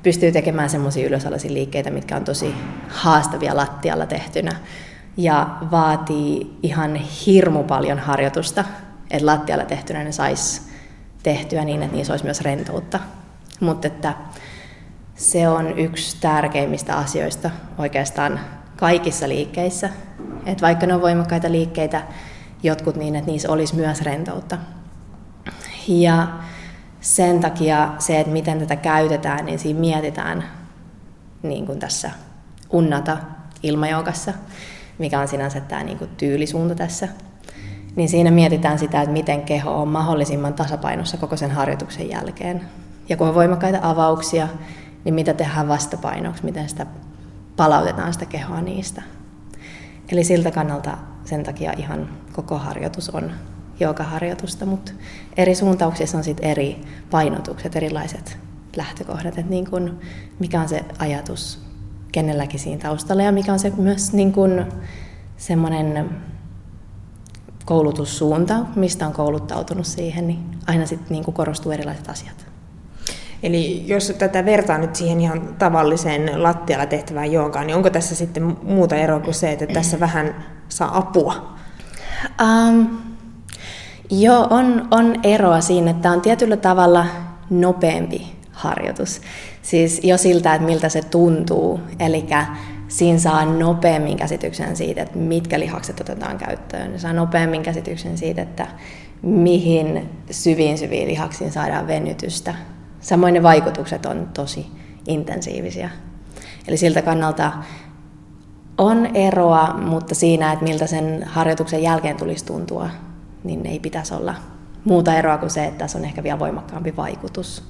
pystyy tekemään semmoisia ylösalaisia liikkeitä, mitkä on tosi haastavia lattialla tehtynä ja vaatii ihan hirmu paljon harjoitusta, että lattialla tehtynä ne saisi tehtyä niin, että niissä olisi myös rentoutta. Mutta että se on yksi tärkeimmistä asioista oikeastaan kaikissa liikkeissä. Että vaikka ne on voimakkaita liikkeitä, jotkut niin, että niissä olisi myös rentoutta. Ja sen takia se, että miten tätä käytetään, niin siinä mietitään niin kuin tässä unnata ilmajoukassa, mikä on sinänsä tämä niin kuin tyylisuunta tässä. Niin siinä mietitään sitä, että miten keho on mahdollisimman tasapainossa koko sen harjoituksen jälkeen. Ja kun on voimakkaita avauksia, niin mitä tehdään vastapainoksi, miten sitä palautetaan sitä kehoa niistä. Eli siltä kannalta sen takia ihan koko harjoitus on joogaharjoitusta, mutta eri suuntauksissa on sitten eri painotukset, erilaiset lähtökohdat, että niin kun, mikä on se ajatus kenelläkin siinä taustalla ja mikä on se myös niin kun semmoinen koulutussuunta, mistä on kouluttautunut siihen, niin aina sitten niin korostuu erilaiset asiat. Eli jos tätä vertaa nyt siihen ihan tavalliseen lattialla tehtävään joogaan, niin onko tässä sitten muuta eroa kuin se, että tässä vähän saa apua? Um, joo, on, on eroa siinä, että on tietyllä tavalla nopeampi harjoitus. Siis jo siltä, että miltä se tuntuu. Eli siinä saa nopeammin käsityksen siitä, että mitkä lihakset otetaan käyttöön. Saa nopeammin käsityksen siitä, että mihin syviin syviin lihaksiin saadaan venytystä Samoin ne vaikutukset on tosi intensiivisiä. Eli siltä kannalta on eroa, mutta siinä, että miltä sen harjoituksen jälkeen tulisi tuntua, niin ei pitäisi olla muuta eroa kuin se, että tässä on ehkä vielä voimakkaampi vaikutus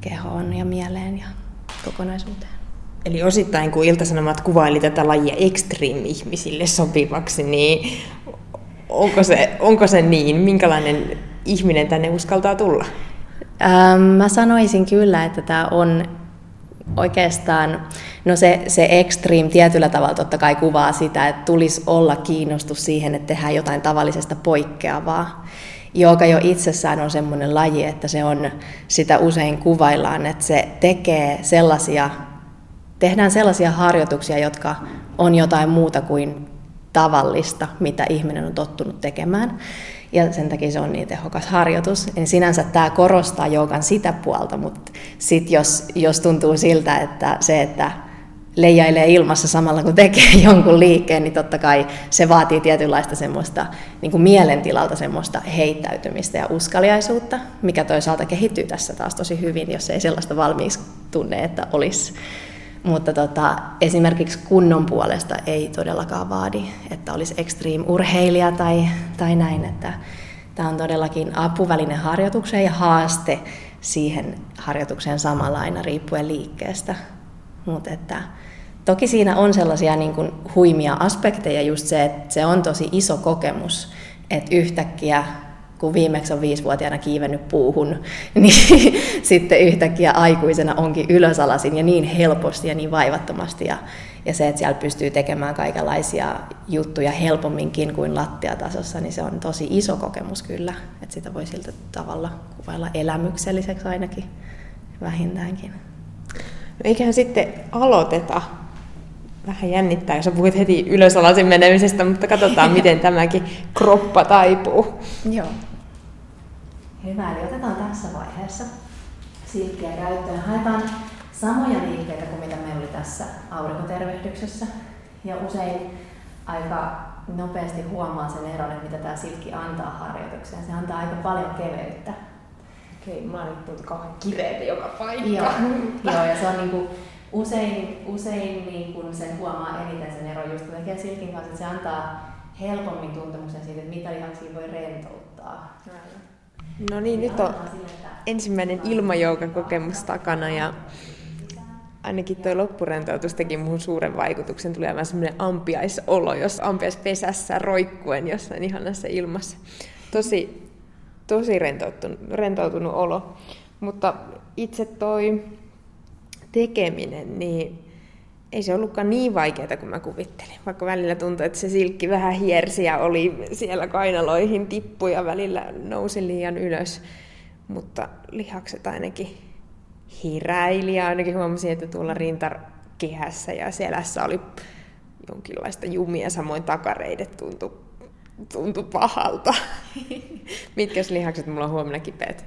kehoon ja mieleen ja kokonaisuuteen. Eli osittain kun Iltasanomat kuvaili tätä lajia extreme-ihmisille sopivaksi, niin onko se, onko se niin? Minkälainen ihminen tänne uskaltaa tulla? Ähm, mä sanoisin kyllä, että tämä on oikeastaan, no se, se extreme tietyllä tavalla totta kai kuvaa sitä, että tulisi olla kiinnostus siihen, että tehdään jotain tavallisesta poikkeavaa, joka jo itsessään on semmoinen laji, että se on, sitä usein kuvaillaan, että se tekee sellaisia, tehdään sellaisia harjoituksia, jotka on jotain muuta kuin tavallista, mitä ihminen on tottunut tekemään ja sen takia se on niin tehokas harjoitus. Niin sinänsä tämä korostaa joukan sitä puolta, mutta sitten jos, jos tuntuu siltä, että se, että leijailee ilmassa samalla kun tekee jonkun liikkeen, niin totta kai se vaatii tietynlaista semmoista niin kuin mielentilalta semmoista heittäytymistä ja uskaliaisuutta, mikä toisaalta kehittyy tässä taas tosi hyvin, jos ei sellaista valmiiksi tunne, että olisi mutta tota, esimerkiksi kunnon puolesta ei todellakaan vaadi, että olisi extreme-urheilija tai, tai näin. Että tämä on todellakin apuväline harjoitukseen ja haaste siihen harjoitukseen samalla aina riippuen liikkeestä. Mutta että, toki siinä on sellaisia niin kuin huimia aspekteja, just se, että se on tosi iso kokemus, että yhtäkkiä kun viimeksi on viisivuotiaana kiivennyt puuhun, niin sitten yhtäkkiä aikuisena onkin ylösalasin ja niin helposti ja niin vaivattomasti. Ja, ja se, että siellä pystyy tekemään kaikenlaisia juttuja helpomminkin kuin lattiatasossa, niin se on tosi iso kokemus kyllä. Että sitä voi siltä tavalla kuvailla elämykselliseksi ainakin vähintäänkin. No eiköhän sitten aloiteta vähän jännittää, jos puhuit heti ylösalasin menemisestä, mutta katsotaan, miten tämäkin kroppa taipuu. Joo. Hyvä, eli otetaan tässä vaiheessa silkkiä käyttöön. Haetaan samoja liikkeitä kuin mitä meillä oli tässä aurinkotervehdyksessä. Ja usein aika nopeasti huomaa sen eron, että mitä tämä silkki antaa harjoitukseen. Se antaa aika paljon keveyttä. Okei, mä oon nyt kauhean kireitä joka paikka. Joo, Joo ja se on niinku, usein, usein niin kun sen huomaa eniten sen ero just kun tekee silkin kanssa, että se antaa helpommin tuntemuksen siitä, että mitä lihaksia voi rentouttaa. No niin, nyt on ensimmäinen ilmajoukan kokemus takana ja ainakin tuo loppurentoutus teki muun suuren vaikutuksen. Tuli aivan semmoinen ampiaisolo, jos ampiaispesässä roikkuen jossain ihanassa ilmassa. Tosi, tosi rentoutunut, rentoutunut olo. Mutta itse toi tekeminen, niin ei se ollutkaan niin vaikeaa kuin mä kuvittelin. Vaikka välillä tuntui, että se silkki vähän hiersi ja oli siellä kainaloihin tippu ja välillä nousi liian ylös. Mutta lihakset ainakin hiräili ja ainakin huomasin, että tuolla rintakehässä ja selässä oli jonkinlaista jumia, samoin takareidet tuntui, tuntui pahalta. Mitkä lihakset mulla on huomenna kipeät?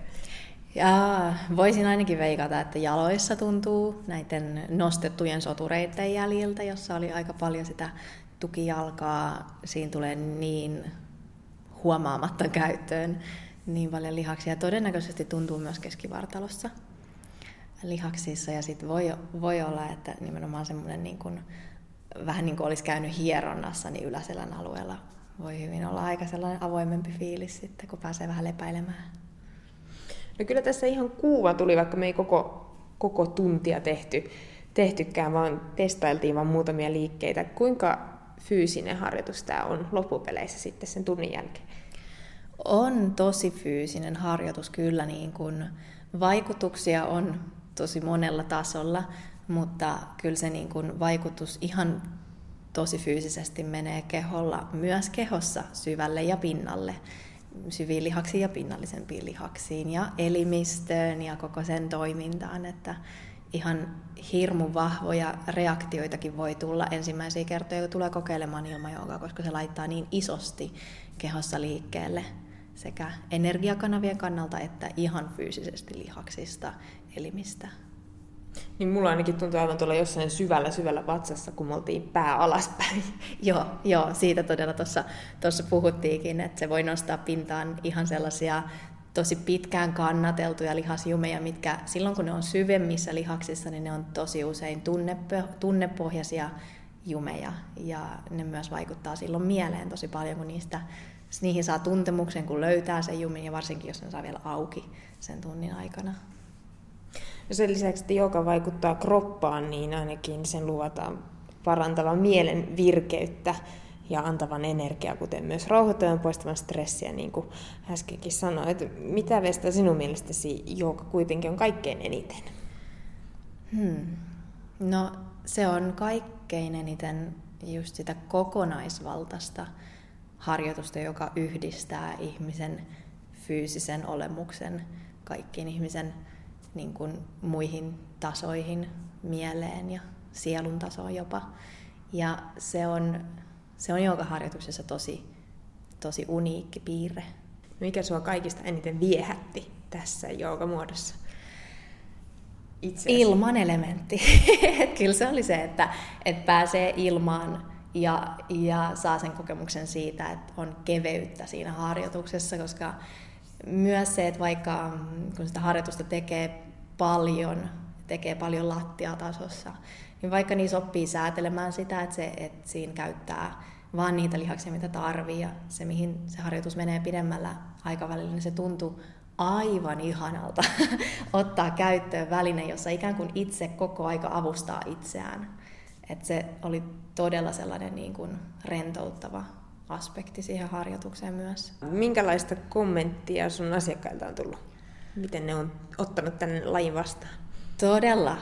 Ja voisin ainakin veikata, että jaloissa tuntuu näiden nostettujen sotureiden jäljiltä, jossa oli aika paljon sitä tukijalkaa. Siinä tulee niin huomaamatta käyttöön niin paljon lihaksia. Todennäköisesti tuntuu myös keskivartalossa lihaksissa ja sitten voi, voi olla, että nimenomaan semmoinen niin kuin, vähän niin kuin olisi käynyt hieronnassa, niin yläselän alueella voi hyvin olla aika sellainen avoimempi fiilis sitten, kun pääsee vähän lepäilemään. No kyllä tässä ihan kuuva tuli, vaikka me ei koko, koko tuntia tehty, tehtykään, vaan testailtiin vain muutamia liikkeitä. Kuinka fyysinen harjoitus tämä on loppupeleissä sitten sen tunnin jälkeen? On tosi fyysinen harjoitus kyllä, niin kuin vaikutuksia on tosi monella tasolla, mutta kyllä se niin kuin vaikutus ihan tosi fyysisesti menee keholla, myös kehossa syvälle ja pinnalle, syviin lihaksiin ja pinnallisempiin lihaksiin ja elimistöön ja koko sen toimintaan, että ihan hirmu vahvoja reaktioitakin voi tulla ensimmäisiä kertoja, kun tulee kokeilemaan ilmajoogaa, koska se laittaa niin isosti kehossa liikkeelle sekä energiakanavien kannalta että ihan fyysisesti lihaksista, elimistä. Niin mulla ainakin tuntuu aivan tuolla jossain syvällä syvällä vatsassa, kun me oltiin pää alaspäin. joo, joo, siitä todella tuossa puhuttiinkin, että se voi nostaa pintaan ihan sellaisia tosi pitkään kannateltuja lihasjumeja, mitkä silloin kun ne on syvemmissä lihaksissa, niin ne on tosi usein tunnepohjaisia jumeja ja ne myös vaikuttaa silloin mieleen tosi paljon, kun niistä, niihin saa tuntemuksen, kun löytää sen jumin ja varsinkin jos ne saa vielä auki sen tunnin aikana. Ja sen lisäksi, että joka vaikuttaa kroppaan, niin ainakin sen luvataan parantavan mielen virkeyttä ja antavan energiaa, kuten myös rauhoittavan poistavan stressiä, niin kuin äskenkin sanoit. Mitä Vesta sinun mielestäsi joka kuitenkin on kaikkein eniten? Hmm. No se on kaikkein eniten just sitä kokonaisvaltaista harjoitusta, joka yhdistää ihmisen fyysisen olemuksen kaikkiin ihmisen niin kuin muihin tasoihin, mieleen ja sielun tasoon jopa. Ja se on, se on joka harjoituksessa tosi, tosi uniikki piirre. Mikä sua kaikista eniten viehätti tässä muodossa? Ilman elementti. Kyllä se oli se, että, että pääsee ilmaan ja, ja saa sen kokemuksen siitä, että on keveyttä siinä harjoituksessa, koska myös se, että vaikka mm, kun sitä harjoitusta tekee paljon, tekee paljon lattiatasossa, niin vaikka niissä oppii säätelemään sitä, että, se, että siinä käyttää vaan niitä lihaksia, mitä tarvii, ja se, mihin se harjoitus menee pidemmällä aikavälillä, niin se tuntuu aivan ihanalta ottaa käyttöön väline, jossa ikään kuin itse koko aika avustaa itseään. Et se oli todella sellainen niin kuin rentouttava aspekti siihen harjoitukseen myös. Minkälaista kommenttia sun asiakkailta on tullut? Miten ne on ottanut tämän lajin vastaan? Todella,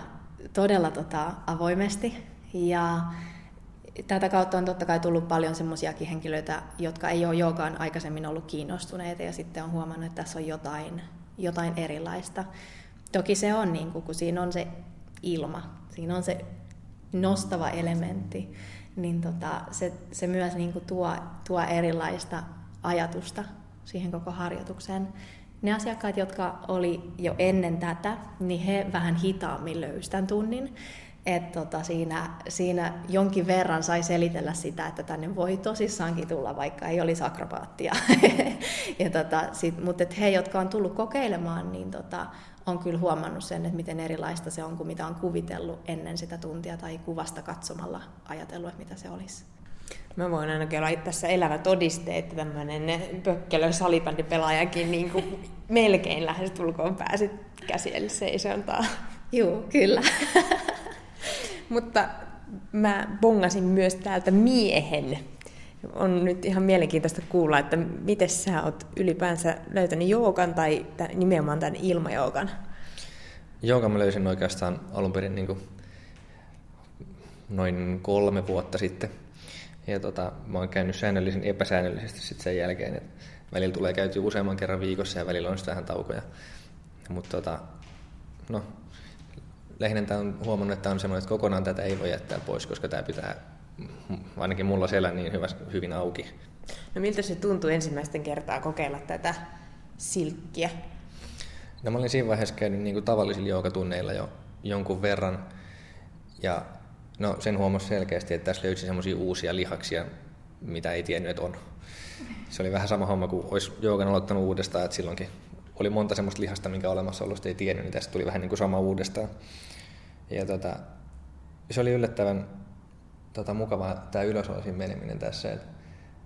todella tota, avoimesti. Ja tätä kautta on totta kai tullut paljon semmoisiakin henkilöitä, jotka ei ole joogaan aikaisemmin ollut kiinnostuneita ja sitten on huomannut, että tässä on jotain, jotain erilaista. Toki se on, niin kuin, kun siinä on se ilma, siinä on se nostava elementti, niin tota, se, se myös niin kuin tuo, tuo erilaista ajatusta siihen koko harjoitukseen. Ne asiakkaat, jotka oli jo ennen tätä, niin he vähän hitaammin löysivät tunnin. Et tota, siinä, siinä jonkin verran sai selitellä sitä, että tänne voi tosissaankin tulla, vaikka ei olisi akrobaattia. ja tota, mutta he, jotka on tullut kokeilemaan, niin tota, on kyllä huomannut sen, että miten erilaista se on kuin mitä on kuvitellut ennen sitä tuntia tai kuvasta katsomalla ajatellut, että mitä se olisi. Mä voin ainakin olla tässä elävä todiste, että tämmöinen pökkelö salibändipelaajakin niin kuin melkein lähes tulkoon pääsit käsielle seisontaa. Joo, kyllä. Mutta mä bongasin myös täältä miehen. On nyt ihan mielenkiintoista kuulla, että miten sä oot ylipäänsä löytänyt joogan tai nimenomaan tämän ilmajoogan? Joogan mä löysin oikeastaan alun perin niin kuin noin kolme vuotta sitten ja tota, mä oon käynyt säännöllisen epäsäännöllisesti sitten sen jälkeen. Et välillä tulee käyty useamman kerran viikossa ja välillä on sitten vähän taukoja. Mutta tota, no, lähinnä on huomannut, että on semmoinen, että kokonaan tätä ei voi jättää pois, koska tämä pitää ainakin mulla siellä niin hyvä, hyvin auki. No miltä se tuntuu ensimmäisten kertaa kokeilla tätä silkkiä? No mä olin siinä vaiheessa käynyt niin kuin tavallisilla joogatunneilla jo jonkun verran. Ja No sen huomasi selkeästi, että tässä löysi semmoisia uusia lihaksia, mitä ei tiennyt, että on. Se oli vähän sama homma kuin olisi joogan aloittanut uudestaan, että silloinkin oli monta semmoista lihasta, minkä olemassaolosta ei tiennyt, niin tästä tuli vähän niin kuin sama uudestaan. Ja tota, se oli yllättävän tota, mukavaa tämä ylösalaisin meneminen tässä, että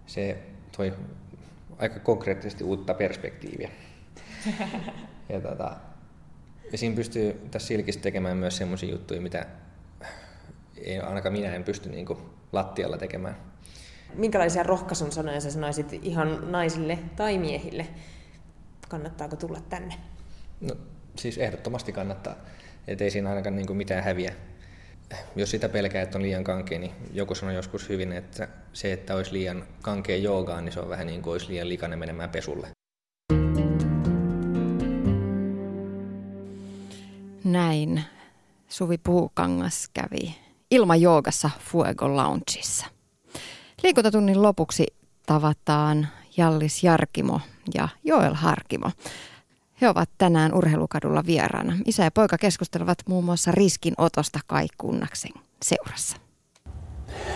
se toi aika konkreettisesti uutta perspektiiviä. ja, tota, ja siinä pystyy tässä silkissä tekemään myös sellaisia juttuja, mitä ei, ainakaan minä en pysty niin kuin lattialla tekemään. Minkälaisia rohkaisun sanoja sä sanoisit ihan naisille tai miehille? Kannattaako tulla tänne? No, siis ehdottomasti kannattaa. Et ei siinä ainakaan niin kuin mitään häviä. Jos sitä pelkää, että on liian kankea, niin joku sanoi joskus hyvin, että se, että olisi liian kankea joogaan, niin se on vähän niin kuin olisi liian likainen menemään pesulle. Näin Suvi Puukangas kävi ilmajoogassa Fuego Loungeissa. Liikuntatunnin lopuksi tavataan Jallis Jarkimo ja Joel Harkimo. He ovat tänään urheilukadulla vieraana. Isä ja poika keskustelevat muun muassa riskinotosta Kai Kunnaksen seurassa.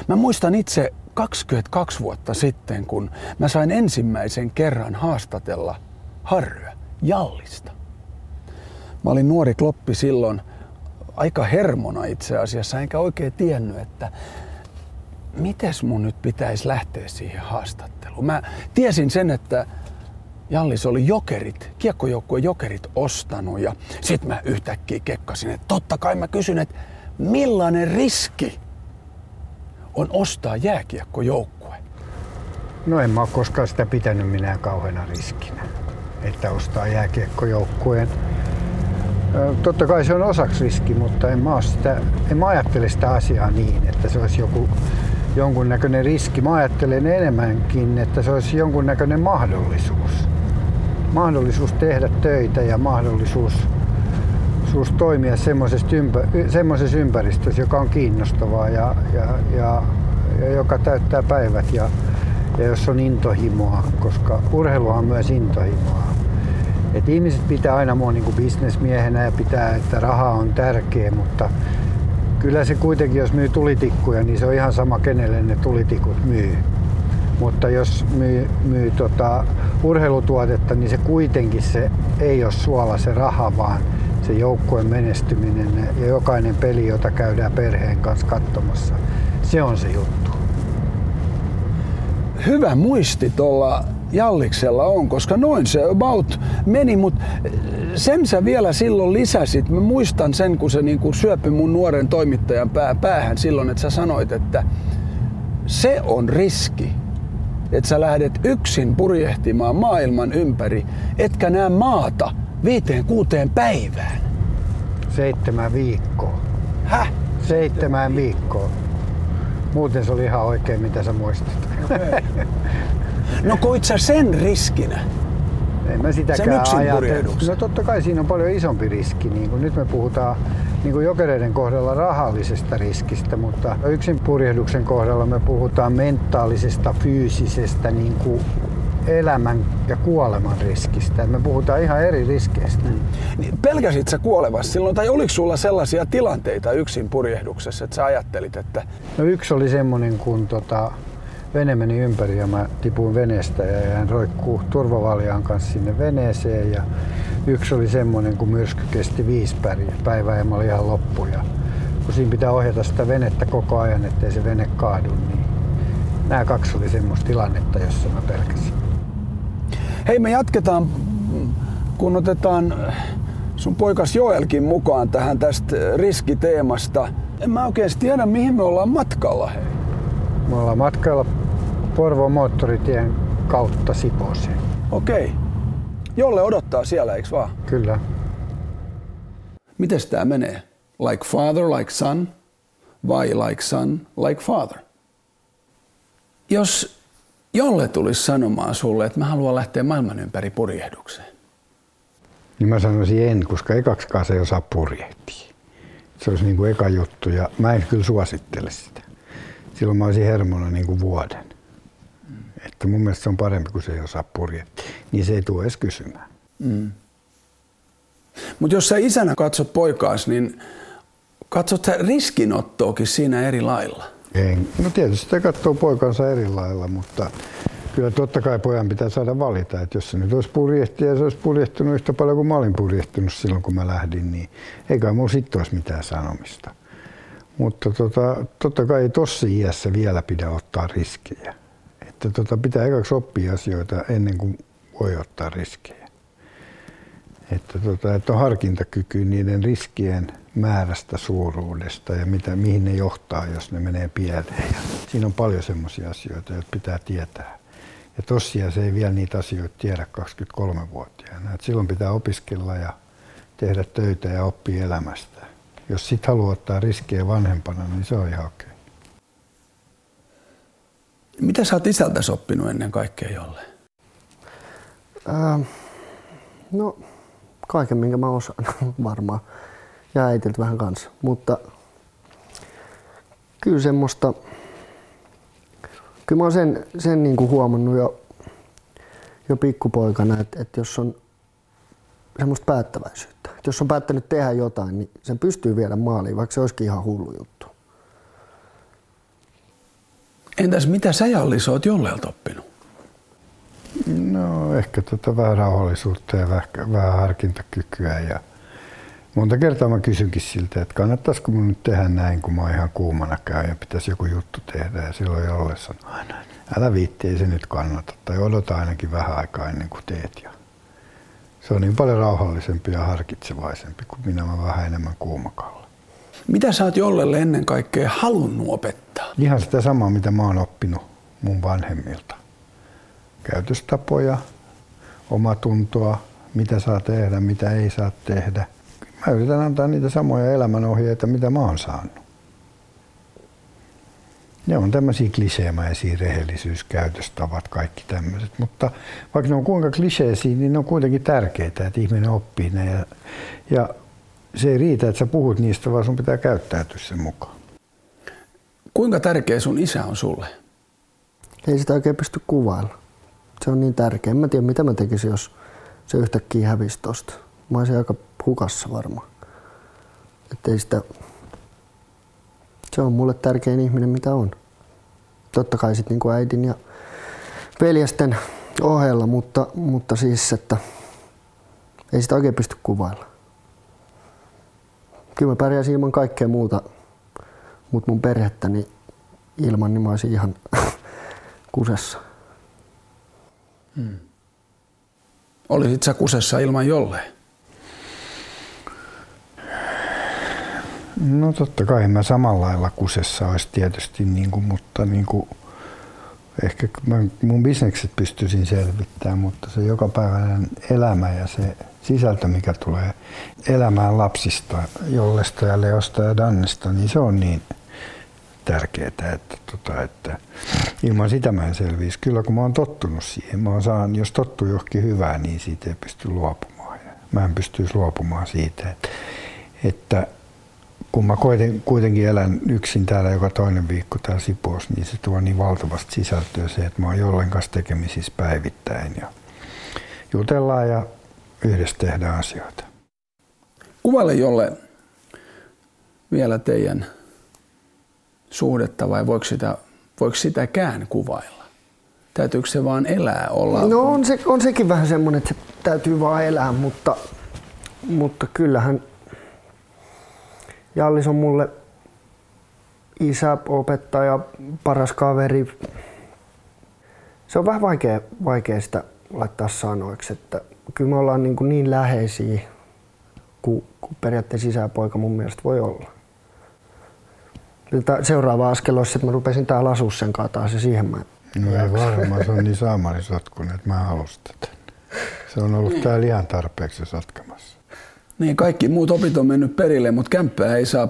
Mä muistan itse 22 vuotta sitten, kun mä sain ensimmäisen kerran haastatella Harryä, Jallista. Mä olin nuori kloppi silloin, aika hermona itse asiassa, enkä oikein tiennyt, että mites mun nyt pitäisi lähteä siihen haastatteluun. Mä tiesin sen, että Jallis oli jokerit, kiekkojoukkueen jokerit ostanut ja sit mä yhtäkkiä kekkasin, että totta kai mä kysyn, että millainen riski on ostaa jääkiekkojoukkue? No en mä ole koskaan sitä pitänyt minä kauheana riskinä, että ostaa jääkiekkojoukkueen. Totta kai se on osaksi riski, mutta en mä, sitä, en mä ajattele sitä asiaa niin, että se olisi joku jonkunnäköinen riski. Mä ajattelen enemmänkin, että se olisi jonkunnäköinen mahdollisuus. Mahdollisuus tehdä töitä ja mahdollisuus, mahdollisuus toimia semmoisessa ympäristössä, joka on kiinnostavaa ja, ja, ja, ja joka täyttää päivät ja, ja jos on intohimoa, koska urheilu on myös intohimoa. Et ihmiset pitää aina mua niin bisnesmiehenä ja pitää, että raha on tärkeä, mutta kyllä se kuitenkin, jos myy tulitikkuja, niin se on ihan sama, kenelle ne tulitikut myy. Mutta jos myy, myy tota urheilutuotetta, niin se kuitenkin se ei ole suola se raha, vaan se joukkueen menestyminen ja jokainen peli, jota käydään perheen kanssa katsomassa, se on se juttu. Hyvä muisti tuolla Jalliksella on, koska noin se about meni, mutta sen sä vielä silloin lisäsit. Mä muistan sen, kun se niinku syöpy mun nuoren toimittajan pää, päähän silloin, että sä sanoit, että se on riski, että sä lähdet yksin purjehtimaan maailman ympäri, etkä näe maata viiteen kuuteen päivään. Seitsemän viikkoa. Häh? Seitsemän viikkoa. Muuten se oli ihan oikein, mitä sä muistit. Okay. No koit sä sen riskinä? En mä sitäkään ajatellut. No totta kai siinä on paljon isompi riski. Niin kuin nyt me puhutaan niin kuin jokereiden kohdalla rahallisesta riskistä, mutta yksin purjehduksen kohdalla me puhutaan mentaalisesta, fyysisestä niin kuin elämän ja kuoleman riskistä. Me puhutaan ihan eri riskeistä. Mm. Niin pelkäsit sä kuolevassa silloin, tai oliko sulla sellaisia tilanteita yksin purjehduksessa, että sä ajattelit, että... No yksi oli semmoinen, kun tota, vene meni ympäri ja mä tipuin veneestä ja hän roikkuu turvavaljan kanssa sinne veneeseen. Ja yksi oli semmoinen, kun myrsky kesti viisi päivää ja mä olin ihan loppu. Ja kun siinä pitää ohjata sitä venettä koko ajan, ettei se vene kaadu, niin nämä kaksi oli semmoista tilannetta, jossa mä pelkäsin. Hei, me jatketaan, kun otetaan sun poikas Joelkin mukaan tähän tästä riskiteemasta. En mä oikein tiedä, mihin me ollaan matkalla. Hei. Me ollaan matkalla Porvoon moottoritien kautta Sipooseen. Okei. Jolle odottaa siellä, eikö vaan? Kyllä. Miten tämä menee? Like father, like son? Vai like son, like father? Jos Jolle tulisi sanomaan sulle, että mä haluan lähteä maailman ympäri purjehdukseen. Niin mä sanoisin en, koska ekaksikaan se ei osaa purjehtia. Se olisi niin kuin eka juttu ja mä en kyllä suosittele sitä. Silloin mä olisin hermona niin kuin vuoden. Että mun mielestä se on parempi, kun se ei osaa purjehtia. Niin se ei tule edes kysymään. Mm. Mutta jos sä isänä katsot poikaas, niin katsot sä riskinottoakin siinä eri lailla? En. No tietysti se katsoo poikansa eri lailla, mutta kyllä totta kai pojan pitää saada valita, että jos se nyt olisi purjehti ja se olisi purjehtunut yhtä paljon kuin mä olin purjehtunut silloin kun mä lähdin, niin eikä mulla sitten olisi mitään sanomista. Mutta tota, totta kai tossa iässä vielä pitää ottaa riskejä. Että tota, pitää ekaksi oppia asioita ennen kuin voi ottaa riskejä. Että, tota, että on harkintakyky niiden riskien määrästä, suuruudesta ja mitä, mihin ne johtaa, jos ne menee pieleen. Ja siinä on paljon sellaisia asioita, joita pitää tietää. Ja tosiaan se ei vielä niitä asioita tiedä 23-vuotiaana. Et silloin pitää opiskella ja tehdä töitä ja oppia elämästä. Jos sit haluaa ottaa riskejä vanhempana, niin se on ihan okei. Mitä sä oot isältäsi oppinut ennen kaikkea jolle? Ää, no, kaiken minkä mä osaan varmaan. Ja äitiltä vähän kanssa. Mutta kyllä semmoista, kyllä mä oon sen, sen niin kuin huomannut jo, jo pikkupoikana, että, että jos on semmoista päättäväisyyttä. Että jos on päättänyt tehdä jotain, niin sen pystyy viedä maaliin, vaikka se olisikin ihan hullu juttu. Entäs mitä sä Jallis oot Jollelta oppinut? No ehkä tota vähän rauhallisuutta ja vähän, vähän harkintakykyä ja monta kertaa mä kysynkin siltä, että kannattaisiko mun nyt tehdä näin, kun mä oon ihan kuumana käy ja pitäisi joku juttu tehdä ja silloin Jolle sanoo aina, älä viitti, ei se nyt kannata tai odota ainakin vähän aikaa ennen kuin teet ja se on niin paljon rauhallisempi ja harkitsevaisempi kuin minä mä vähän enemmän kuumakalla. Mitä sä oot Jollelle ennen kaikkea halunnut opettaa? Ihan sitä samaa, mitä mä oon oppinut mun vanhemmilta. Käytöstapoja, omatuntoa, mitä saa tehdä, mitä ei saa tehdä. Mä yritän antaa niitä samoja elämänohjeita, mitä mä oon saanut. Ne on tämmöisiä kliseemäisiä rehellisyyskäytöstavat, kaikki tämmöiset. Mutta vaikka ne on kuinka kliseisiä, niin ne on kuitenkin tärkeitä, että ihminen oppii ne. Ja, ja se ei riitä, että sä puhut niistä, vaan sun pitää käyttäytyä sen mukaan. Kuinka tärkeä sun isä on sulle? Ei sitä oikein pysty kuvailla. Se on niin tärkeä. En mä tiedä, mitä mä tekisin, jos se yhtäkkiä hävisi tosta. Mä olisin aika hukassa varmaan. Että ei sitä... Se on mulle tärkein ihminen, mitä on. Totta kai sitten niin äidin ja veljesten ohella, mutta, mutta siis, että ei sitä oikein pysty kuvailla. Kyllä mä pärjäsin ilman kaikkea muuta, mutta mun perhettäni ilman, niin mä olisin ihan kusessa. Hmm. Olisit sä kusessa ilman jolleen? No totta kai mä samalla lailla kusessa olisi tietysti, niin kuin, mutta niin kuin, ehkä mä mun bisnekset pystyisin selvittämään, mutta se jokapäiväinen elämä ja se sisältö, mikä tulee elämään lapsista, Jollesta ja Leosta ja Dannesta, niin se on niin tärkeää, että, tota, että ilman sitä mä en selviisi. Kyllä kun mä oon tottunut siihen, mä saan, jos tottuu johonkin hyvään, niin siitä ei pysty luopumaan. Ja mä en pystyisi luopumaan siitä, että, että kun mä kuitenkin elän yksin täällä joka toinen viikko täällä Sipoossa, niin se tuo niin valtavasti sisältöä se, että mä oon jollen kanssa tekemisissä päivittäin ja jutellaan ja yhdessä tehdään asioita. Kuvaile jolle vielä teidän suhdetta vai voiko, sitä, voiko sitäkään kuvailla? Täytyykö se vaan elää olla? No on, se, on sekin vähän semmoinen, että se täytyy vaan elää, mutta, mutta kyllähän Jallis on mulle isä, opettaja, paras kaveri. Se on vähän vaikea, vaikea sitä laittaa sanoiksi, että kyllä me ollaan niin, kuin niin läheisiä kuin, kuin periaatteessa isä ja poika mun mielestä voi olla. Seuraava askel olisi, että mä rupesin täällä asua sen kanssa taas ja siihen mä No ei varmaan, se on niin saamarisotkunen, että mä halusin tätä. Se on ollut täällä ihan tarpeeksi sotkamassa. Niin, kaikki muut opit on mennyt perille, mutta kämppää ei saa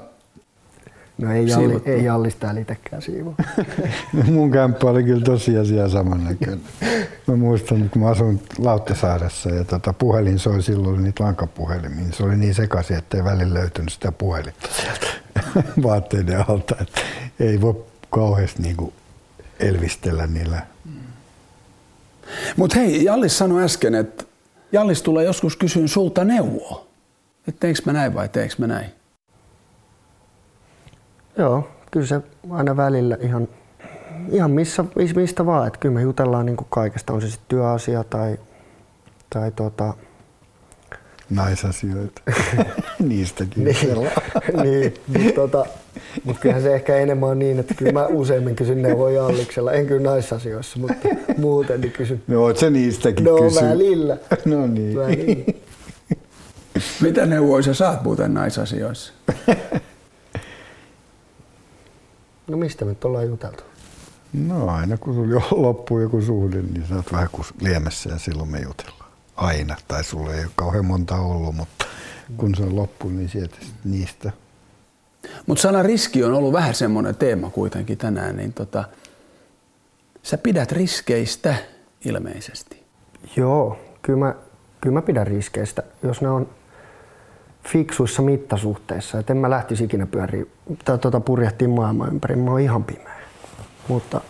No ei, Jalli, ei Jallis täällä itsekään siivoa. no mun kämppä oli kyllä tosiasia samannäköinen. Mä muistan, kun mä asun Lauttasaaressa ja tota, puhelin soi silloin niitä lankapuhelimia. Niin se oli niin sekaisin, että ei välillä löytynyt sitä puhelinta sieltä vaatteiden alta. Että ei voi kauheasti niinku elvistellä niillä. Mutta hei, Jallis sanoi äsken, että Jallis tulee joskus kysyä sulta neuvoa. Että teekö mä näin vai teekö mä näin? Joo, kyllä se aina välillä ihan ihan missä, mistä vaan. Että kyllä me jutellaan niin kuin kaikesta, on se sitten työasia tai, tai tota, Naisasioita. Niistäkin. niin, niin mutta tota, mut kyllähän se ehkä enemmän on niin, että kyllä mä useimmin kysyn neuvoja Alliksella. En kyllä naisasioissa, mutta muuten niin kysyn. No oot sä niistäkin No kysy? välillä. No niin. välillä. Mitä neuvoja sä saat muuten naisasioissa? No mistä me nyt ollaan juteltu? No aina kun sulla jo loppuu joku suhde, niin sä oot vähän kuin liemessä ja silloin me jutellaan. Aina. Tai sulla ei ole kauhean monta ollut, mutta kun se on loppu, niin sieltä niistä. Mutta sana riski on ollut vähän semmoinen teema kuitenkin tänään, niin tota, sä pidät riskeistä ilmeisesti. Joo, kyllä mä, kyllä mä pidän riskeistä, jos ne on fiksuissa mittasuhteissa. Et en mä lähtisi ikinä pyöriä tai tota purjehtiin maailman ympäri, mä oon ihan pimeä. Mutta,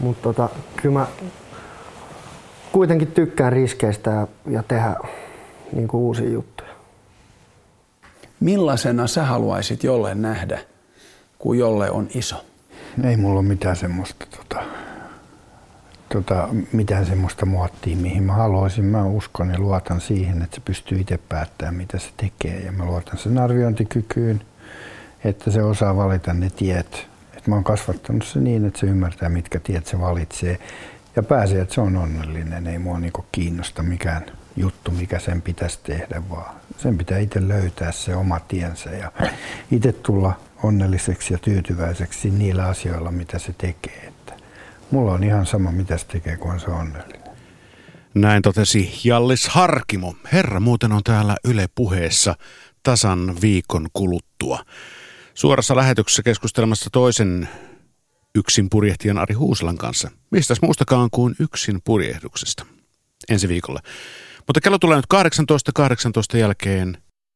mutta tota, kyllä mä kuitenkin tykkään riskeistä ja, ja tehdä niin kuin uusia juttuja. Millaisena sä haluaisit jolle nähdä, kun jolle on iso? Ei mulla ole mitään semmoista, tota, tota, mitään semmoista muottia, mihin mä haluaisin. Mä uskon ja luotan siihen, että se pystyy itse päättämään, mitä se tekee. Ja mä luotan sen arviointikykyyn, että se osaa valita ne tiet. Mä oon kasvattanut se niin, että se ymmärtää, mitkä tiet se valitsee. Ja pääsee, että se on onnellinen. Ei mua niinku kiinnosta mikään juttu, mikä sen pitäisi tehdä, vaan sen pitää itse löytää se oma tiensä ja itse tulla onnelliseksi ja tyytyväiseksi niillä asioilla, mitä se tekee. Että mulla on ihan sama, mitä se tekee, kun se on onnellinen. Näin totesi Jallis Harkimo. Herra muuten on täällä Yle puheessa tasan viikon kuluttua. Suorassa lähetyksessä keskustelemassa toisen yksin purjehtijan Ari Huuselan kanssa. Mistäs muustakaan kuin yksin purjehduksesta ensi viikolla. Mutta kello tulee nyt 18.18 18 jälkeen